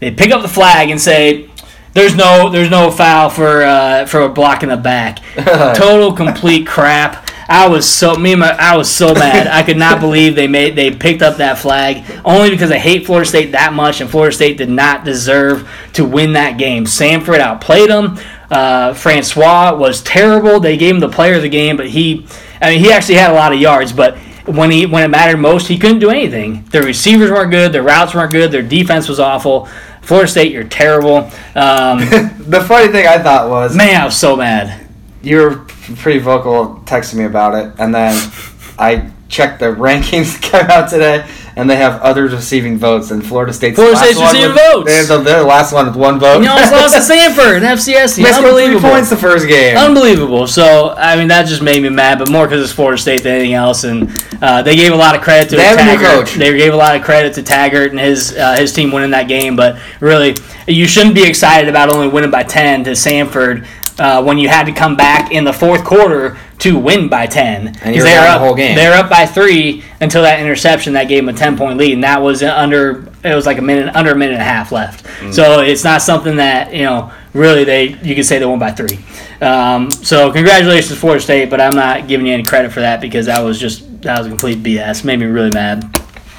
They pick up the flag and say, There's no there's no foul for uh, for a block in the back. Total complete crap. I was so me and my, I was so mad. I could not believe they made they picked up that flag only because I hate Florida State that much, and Florida State did not deserve to win that game. Samford outplayed them. Uh, Francois was terrible. They gave him the player of the game, but he, I mean, he actually had a lot of yards, but when he when it mattered most, he couldn't do anything. Their receivers weren't good. Their routes weren't good. Their defense was awful. Florida State, you're terrible. Um, the funny thing I thought was, man, I was so mad. You were pretty vocal texting me about it, and then I checked the rankings that came out today, and they have others receiving votes, and Florida State's Florida last State's one receiving with- votes. They have the, their last one with one vote. You almost lost to Samford and FCS. Missed by three points the first game. Unbelievable. So I mean, that just made me mad, but more because it's Florida State than anything else. And uh, they gave a lot of credit to They have a new Taggart. coach. They gave a lot of credit to Taggart and his uh, his team winning that game. But really, you shouldn't be excited about only winning by ten to Samford. Uh, when you had to come back in the fourth quarter to win by 10. And you were they down the up, whole game. They were up by three until that interception that gave them a 10 point lead. And that was under, it was like a minute, under a minute and a half left. Mm. So it's not something that, you know, really they, you could say they won by three. Um, so congratulations, Florida State, but I'm not giving you any credit for that because that was just, that was complete BS. Made me really mad.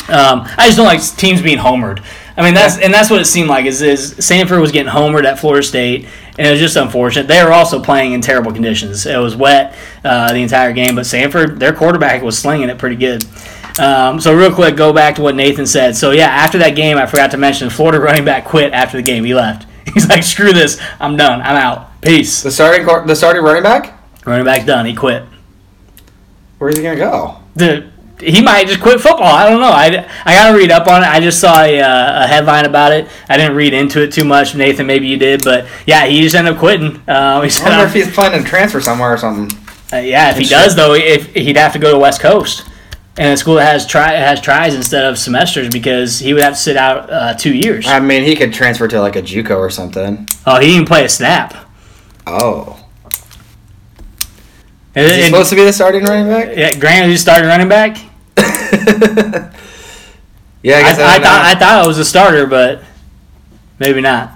Um, I just don't like teams being homered. I mean, that's and that's what it seemed like. Is, is Samford was getting homered at Florida State, and it was just unfortunate. They were also playing in terrible conditions. It was wet uh, the entire game, but Samford, their quarterback was slinging it pretty good. Um, so real quick, go back to what Nathan said. So yeah, after that game, I forgot to mention Florida running back quit after the game. He left. He's like, "Screw this, I'm done. I'm out. Peace." the starting the starting running back. Running back done. He quit. Where's he gonna go? the he might just quit football. I don't know. I, I got to read up on it. I just saw a, uh, a headline about it. I didn't read into it too much. Nathan, maybe you did, but yeah, he just ended up quitting. Uh, he I said, wonder if he's planning to transfer somewhere or something. uh, yeah, if he does though, if he'd have to go to West Coast and a school that has try has tries instead of semesters because he would have to sit out uh, two years. I mean, he could transfer to like a JUCO or something. Oh, he didn't play a snap. Oh, is he supposed to be the starting running back? yeah, Grant, he's starting running back. yeah, I I, guess I, thought I thought it was a starter, but maybe not.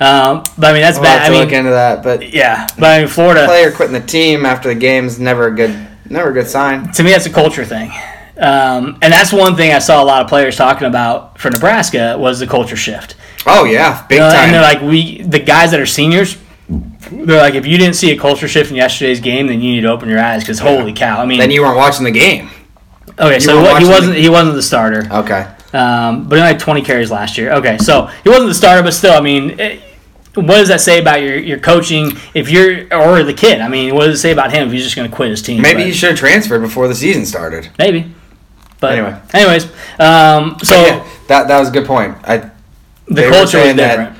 Um, but I mean, that's We'll have bad. to I mean, look into that, but Yeah, but I mean, Florida. player quitting the team after the game's never a good, never a good sign. To me, that's a culture thing, um, and that's one thing I saw a lot of players talking about for Nebraska was the culture shift. Oh yeah, big You know, time. and they're like, we the guys that are seniors. They're like, if you didn't see a culture shift in yesterday's game, then you need to open your eyes because holy cow! I mean, then you weren't watching the game. Okay, so what, he wasn't he wasn't the starter, Okay. um, but he only had 20 carries last year. Okay, so he wasn't the starter, but still, I mean. It, what does that say about your, your coaching if you're or the kid? I mean, what does it say about him if he's just going to quit his team? Maybe But- he should have transferred before the season started. Maybe. But Anyway. anyways, um, so yeah, that that was a good point. I the culture was saying that- different.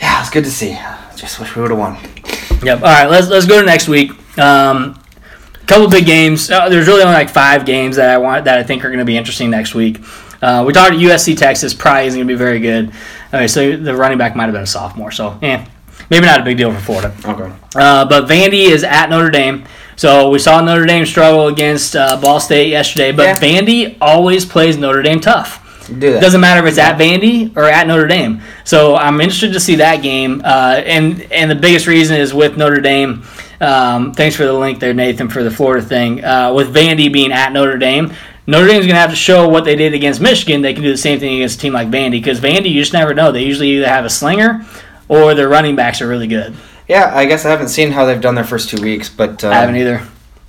yeah, it's good to see. Just wish we would have won. Yep. All right, let's let's go to next week. Um, couple big games. Uh, there's really only like five games that I want that I think are going to be interesting next week. Uh, we talked USC Texas. Probably isn't going to be very good. Okay, so the running back might have been a sophomore. So yeah, maybe not a big deal for Florida. Okay. Uh, but Vandy is at Notre Dame. So we saw Notre Dame struggle against uh, Ball State yesterday, but Yeah. Vandy always plays Notre Dame tough. Do that. Doesn't matter if it's at Vandy or at Notre Dame. So I'm interested to see that game. Uh, and and the biggest reason is with Notre Dame. Um, thanks for the link there, Nathan, for the Florida thing. Uh, with Vandy being at Notre Dame, Notre Dame's going to have to show what they did against Michigan. They can do the same thing against a team like Vandy because Vandy, you just never know. They usually either have a slinger or their running backs are really good. Yeah, I guess I haven't seen how they've done their first two weeks, but uh, I haven't either.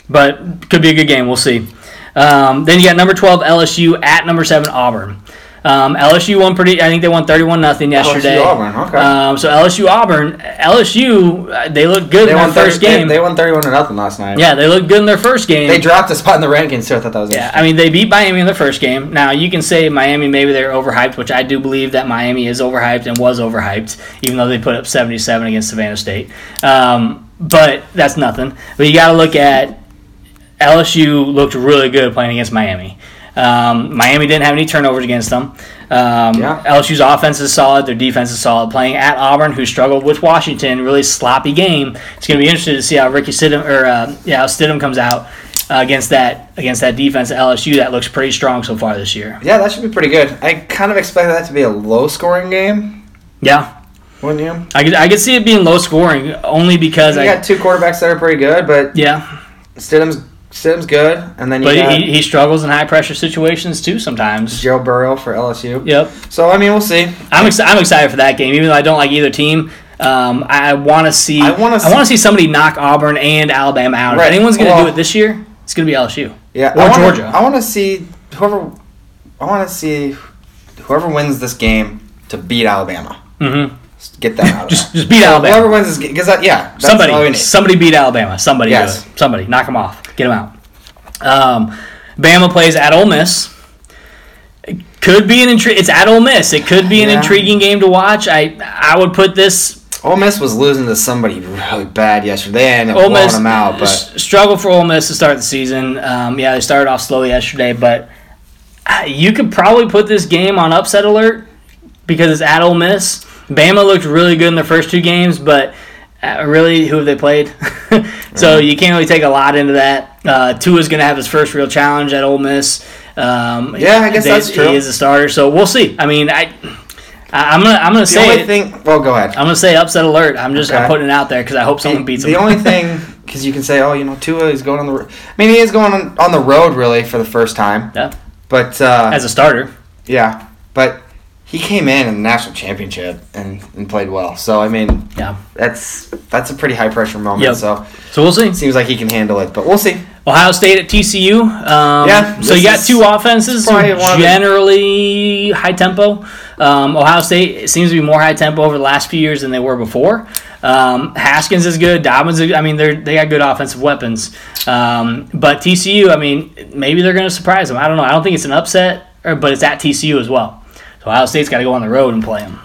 But could be a good game. We'll see. Um, then you got number 12 LSU at number 7 Auburn. Um, LSU won pretty. I think they won 31 nothing yesterday. LSU Auburn, okay. Um, so LSU Auburn, LSU, uh, they looked good they in their first 30 game. They, they won thirty-one to nothing last night. yeah, they looked good in their first game. They dropped a spot in the rankings, so I thought that was interesting. Yeah. I mean they beat Miami in the first game. Now you can say Miami maybe they're overhyped, which I do believe that Miami is overhyped and was overhyped, even though they put up 77 against Savannah State. Um, but that's nothing. But you got to look at LSU looked really good playing against Miami. Um, Miami didn't have any turnovers against them. Um, Yeah. LSU's offense is solid. Their defense is solid. Playing at Auburn, who struggled with Washington, really sloppy game. It's going to be interesting to see how Ricky Stidham or uh, yeah, Stidham comes out uh, against that against that defense at LSU that looks pretty strong so far this year. Yeah, that should be pretty good. I kind of expected that to be a low-scoring game. Yeah, wouldn't you? I could I could see it being low scoring only because You I got two quarterbacks that are pretty good, but yeah, Stidham's Stidham's good, and then you but got he, he struggles in high pressure situations too sometimes. Joe Burrow for LSU. Yep. So I mean, we'll see. I'm exci- I'm excited for that game, even though I don't like either team. Um, I want to see I wanna I see- want to see somebody knock Auburn and Alabama out. Right. If anyone's going to Well- do it this year, it's going to be LSU. Yeah, Or I wanna, Georgia. I want to see whoever. I want to see whoever wins this game to beat Alabama. Mm-hmm. Get that out Just just beat Alabama. Whoever wins this game, because yeah, that's somebody somebody beat Alabama. Somebody Yes. Somebody knock them off. Get them out. Um, Bama plays at Ole Miss. It could be an intri- It's at Ole Miss. It could be an Yeah. intriguing game to watch. I I would put this Ole Miss was losing to somebody really bad yesterday. They ended up Ole blowing Miss them out, but struggle for Ole Miss to start the season. Um, yeah, they started off slow yesterday, but uh, you could probably put this game on upset alert because it's at Ole Miss. Bama looked really good in the first two games, but uh, really, who have they played? so you can't really take a lot into that. Uh, Tua's going to have his first real challenge at Ole Miss. Um, Yeah, I guess they- that's true. He is a starter, so we'll see. I mean, I, I'm gonna I'm gonna the say only it. thing. Well, go ahead. I'm gonna say upset alert. I'm just I'm Okay. putting it out there because I hope someone beats him. the only thing, because you can say, oh, you know, Tua is going on the. ro- I mean, he is going on, on the road really for the first time, yeah, but uh, as a starter. yeah, but he came in in the national championship and, and played well. So I mean, Yeah. that's that's a pretty high pressure moment. Yep. So So we'll see. seems like he can handle it, but we'll see. Ohio State at TCU. Um, Yeah, So you got two offenses, one of generally high tempo. Um, Ohio State seems to be more high tempo over the last few years than they were before. Um, Haskins is good. Dobbins, is, I mean, they they got good offensive weapons. Um, but TCU, I mean, maybe they're going to surprise them. I don't know. I don't think it's an upset, or, but it's at TCU as well. So Ohio State's got to go on the road and play them.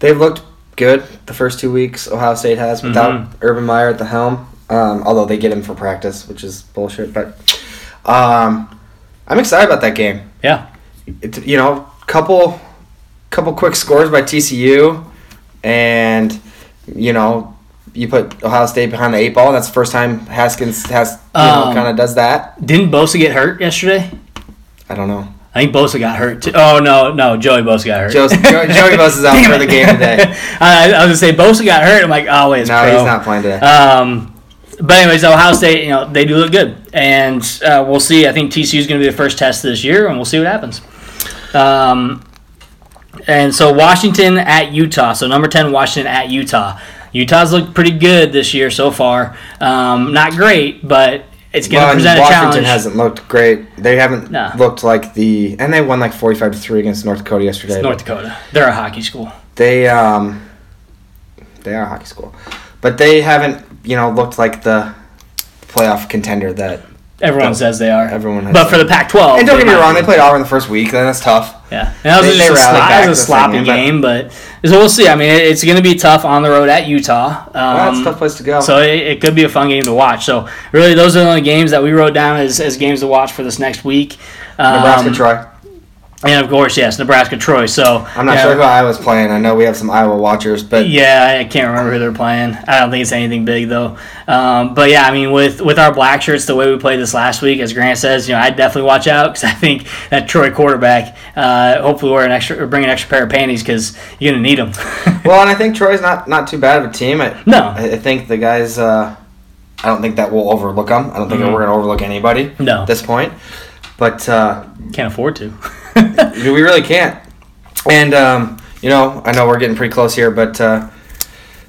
They've looked good the first two weeks. Ohio State has without Mhm. Urban Meyer at the helm. Um, although they get him for practice, which is bullshit. But um, I'm excited about that game. Yeah. It's you know couple couple quick scores by TCU, and you know you put Ohio State behind the eight ball. That's the first time Haskins has Um, kind of does that. Didn't Bosa get hurt yesterday? I don't know. I think Bosa got hurt too. Oh no, no, Joey Bosa got hurt. Joey, Joey Bosa is out for the game today. I, I was gonna say Bosa got hurt. I'm like, oh wait, No, pro. he's not playing today. Um, but anyways, Ohio State, you know, they do look good, and uh, we'll see. I think TCU is going to be the first test this year, and we'll see what happens. Um, and so Washington at Utah. So number ten, Washington at Utah. Utah's looked pretty good this year so far. Um, not great, but it's going to Well, present a Washington challenge. hasn't looked great. They haven't No. looked like the and they won like forty five to three against North Dakota yesterday. It's North Dakota. They're a hockey school. They um they are a hockey school, but they haven't you know looked like the playoff contender that Everyone says they are. everyone has. But for the Pac-12, and don't get me might wrong, be. they played Auburn the first week. Then that's tough. Yeah, and that was They- just they a, rallied slop, back it was a sloppy but- game, but so we'll see. I mean, it, it's going to be tough on the road at Utah. Um, Well, that's a tough place to go. So it, it could be a fun game to watch. So really, those are the only games that we wrote down as, as games to watch for this next week. Um, Nebraska, Troy. And of course, yes, Nebraska, Troy. So I'm not yeah, sure who Iowa's playing. I know we have some Iowa watchers, but Yeah, I can't remember who they're playing. I don't think it's anything big though. Um, but yeah, I mean, with with our black shirts, the way we played this last week, as Grant says, you know, I'd definitely watch out because I think that Troy quarterback, uh, hopefully, wear an extra or bring an extra pair of panties because you're gonna need them. well, and I think Troy's not not too bad of a team. I, No. I, I think the guys. Uh, I don't think that we'll overlook them. I don't think Mhm. we're going to overlook anybody no, at this point. But uh, can't afford to. we really can't. And um, you know, I know we're getting pretty close here, but uh,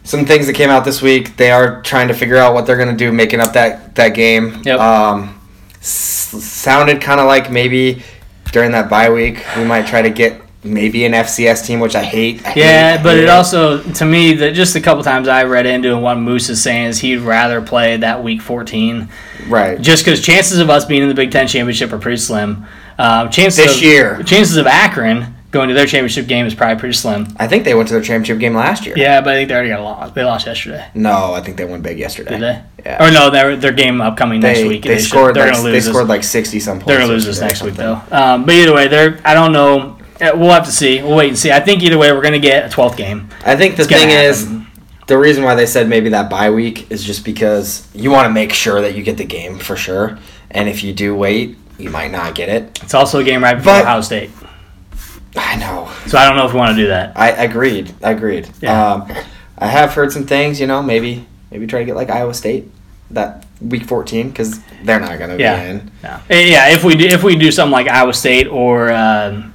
some things that came out this week, they are trying to figure out what they're going to do, making up that that game. Yep. Um, s- sounded kind of like maybe during that bye week we might try to get maybe an FCS team, which I hate. I Yeah, I but hate it also, to me, that just a couple times I read into and what Moos is saying is he'd rather play that week 14, right. just because chances of us being in the Big Ten championship are pretty slim. Um, chances This of, year. chances of Akron going to their championship game is probably pretty slim. I think they went to their championship game last year. Yeah, but I think they already got a lost. They lost yesterday. No, I think they won big yesterday. Did they? Yeah. Or no, their their game upcoming next week. they should- scored they're like gonna they lose. this- scored like sixty some points. they're gonna lose this next week though. Um, but either way, they're I don't know. Uh, We'll have to see. We'll wait and see. I think either way, we're gonna get a 12th game. I think the It's thing is, the reason why they said maybe that bye week is just because you want to make sure that you get the game for sure. And if you do wait, you might not get it. It's also a game right before But- Ohio State. I know. So I don't know if we want to do that. I agreed. I agreed. Yeah. Um, I have heard some things. You know, maybe maybe try to get like Iowa State that week fourteen because they're not gonna Yeah. be in. No. Eh, Yeah, if we do, if we do something like Iowa State or um,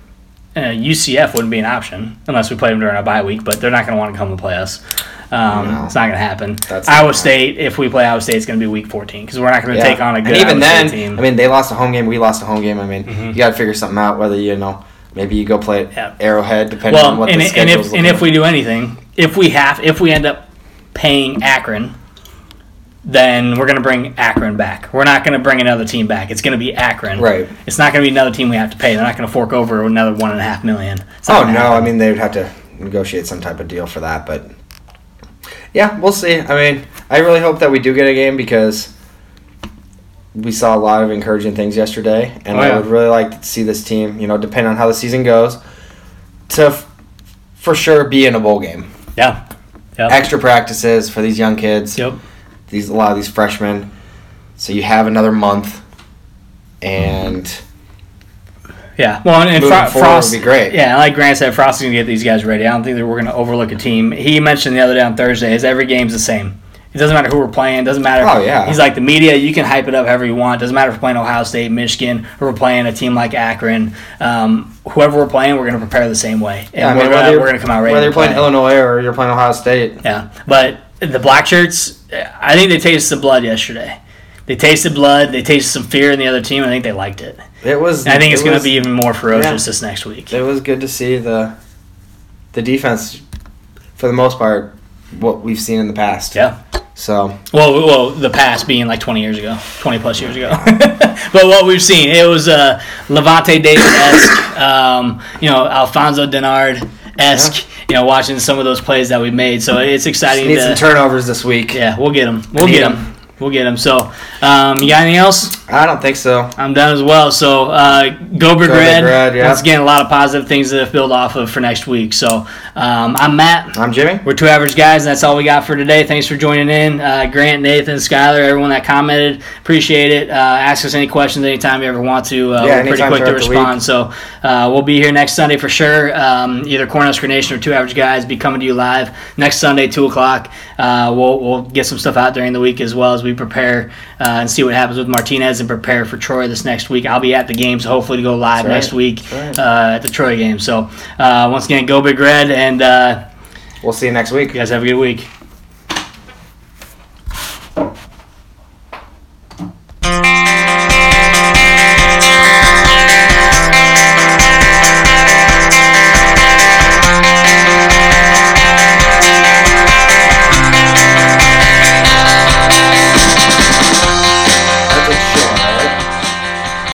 uh, UCF wouldn't be an option unless we play them during a bye week, but they're not going to want to come and play us. Um, No. It's not going to happen. That's Iowa State, if we play Iowa State, it's going to be week 14 because we're not going to Yeah. take on a good and even Iowa then, State team. I mean, they lost a home game. We lost a home game. I mean, Mhm. you got to figure something out. Whether you know, maybe you go play at Yeah. Arrowhead, depending on what and, the and if and if we do anything, if we have, if we end up paying Akron, then we're going to bring Akron back. We're not going to bring another team back. It's going to be Akron. Right. It's not going to be another team we have to pay. They're not going to fork over another one and a half million. Oh no! gonna I mean, they would have to negotiate some type of deal for that, but yeah, we'll see. I mean, I really hope that we do get a game because we saw a lot of encouraging things yesterday, and Oh, I would really like to see this team. You know, depending on how the season goes, to f- for sure be in a bowl game. Yeah. Yep. Extra practices for these young kids. Yep. These a lot of these freshmen. So you have another month, and Yeah. Well, and, and Fro- Frost would be great. Yeah, like Grant said, Frost is gonna get these guys ready. I don't think that we're gonna overlook a team. He mentioned the other day on Thursday is every game's the same. It doesn't matter who we're playing. Doesn't matter. Oh, yeah. He's like the media. You can hype it up however you want. Doesn't matter if we're playing Ohio State, Michigan, or we're playing a team like Akron. Um, whoever we're playing, we're gonna prepare the same way, and yeah, I mean, we're, whether gonna, we're gonna come out ready. Whether to you're playing play. Illinois or you're playing Ohio State, Yeah, but the black shirts, I think they tasted the blood yesterday. They tasted blood. They tasted some fear in the other team. I think they liked it. it was. And I think it's it going to be even more ferocious Yeah. this next week. It was good to see the the defense, for the most part, what we've seen in the past. Yeah. So Well, well, the past being like 20 years ago, 20 plus years ago. but what we've seen, it was uh, Lavonte David esque, um, you know, Alfonzo Dennard esque. You know, watching some of those plays that we made. So it's exciting. need to, some turnovers this week. yeah, we'll get them. We'll get 'em. them. We'll get them. So, um, you got anything else? I don't think so. I'm done as well. So, uh, go Big Go Big Red. Red, yeah. Once again, a lot of positive things to build off of for next week. So, um, I'm Matt. I'm Jimmy. We're two average guys, and that's all we got for today. Thanks for joining in. Uh, Grant, Nathan, Skylar, everyone that commented. Appreciate it. Uh, ask us any questions anytime you ever want to. Uh, Yeah, we're pretty quick to respond. So uh, we'll be here next Sunday for sure. Um, either Cornhusker Nation or Two Average Guys be coming to you live next Sunday, 2 o'clock. Uh, we'll, we'll get some stuff out during the week as well as we prepare uh, and see what happens with Martinez and prepare for Troy this next week. I'll be at the game, so hopefully to go live right. next week right. uh, at the Troy game. So uh, once again, go Big Red, and uh, We'll see you next week. you guys have a good week.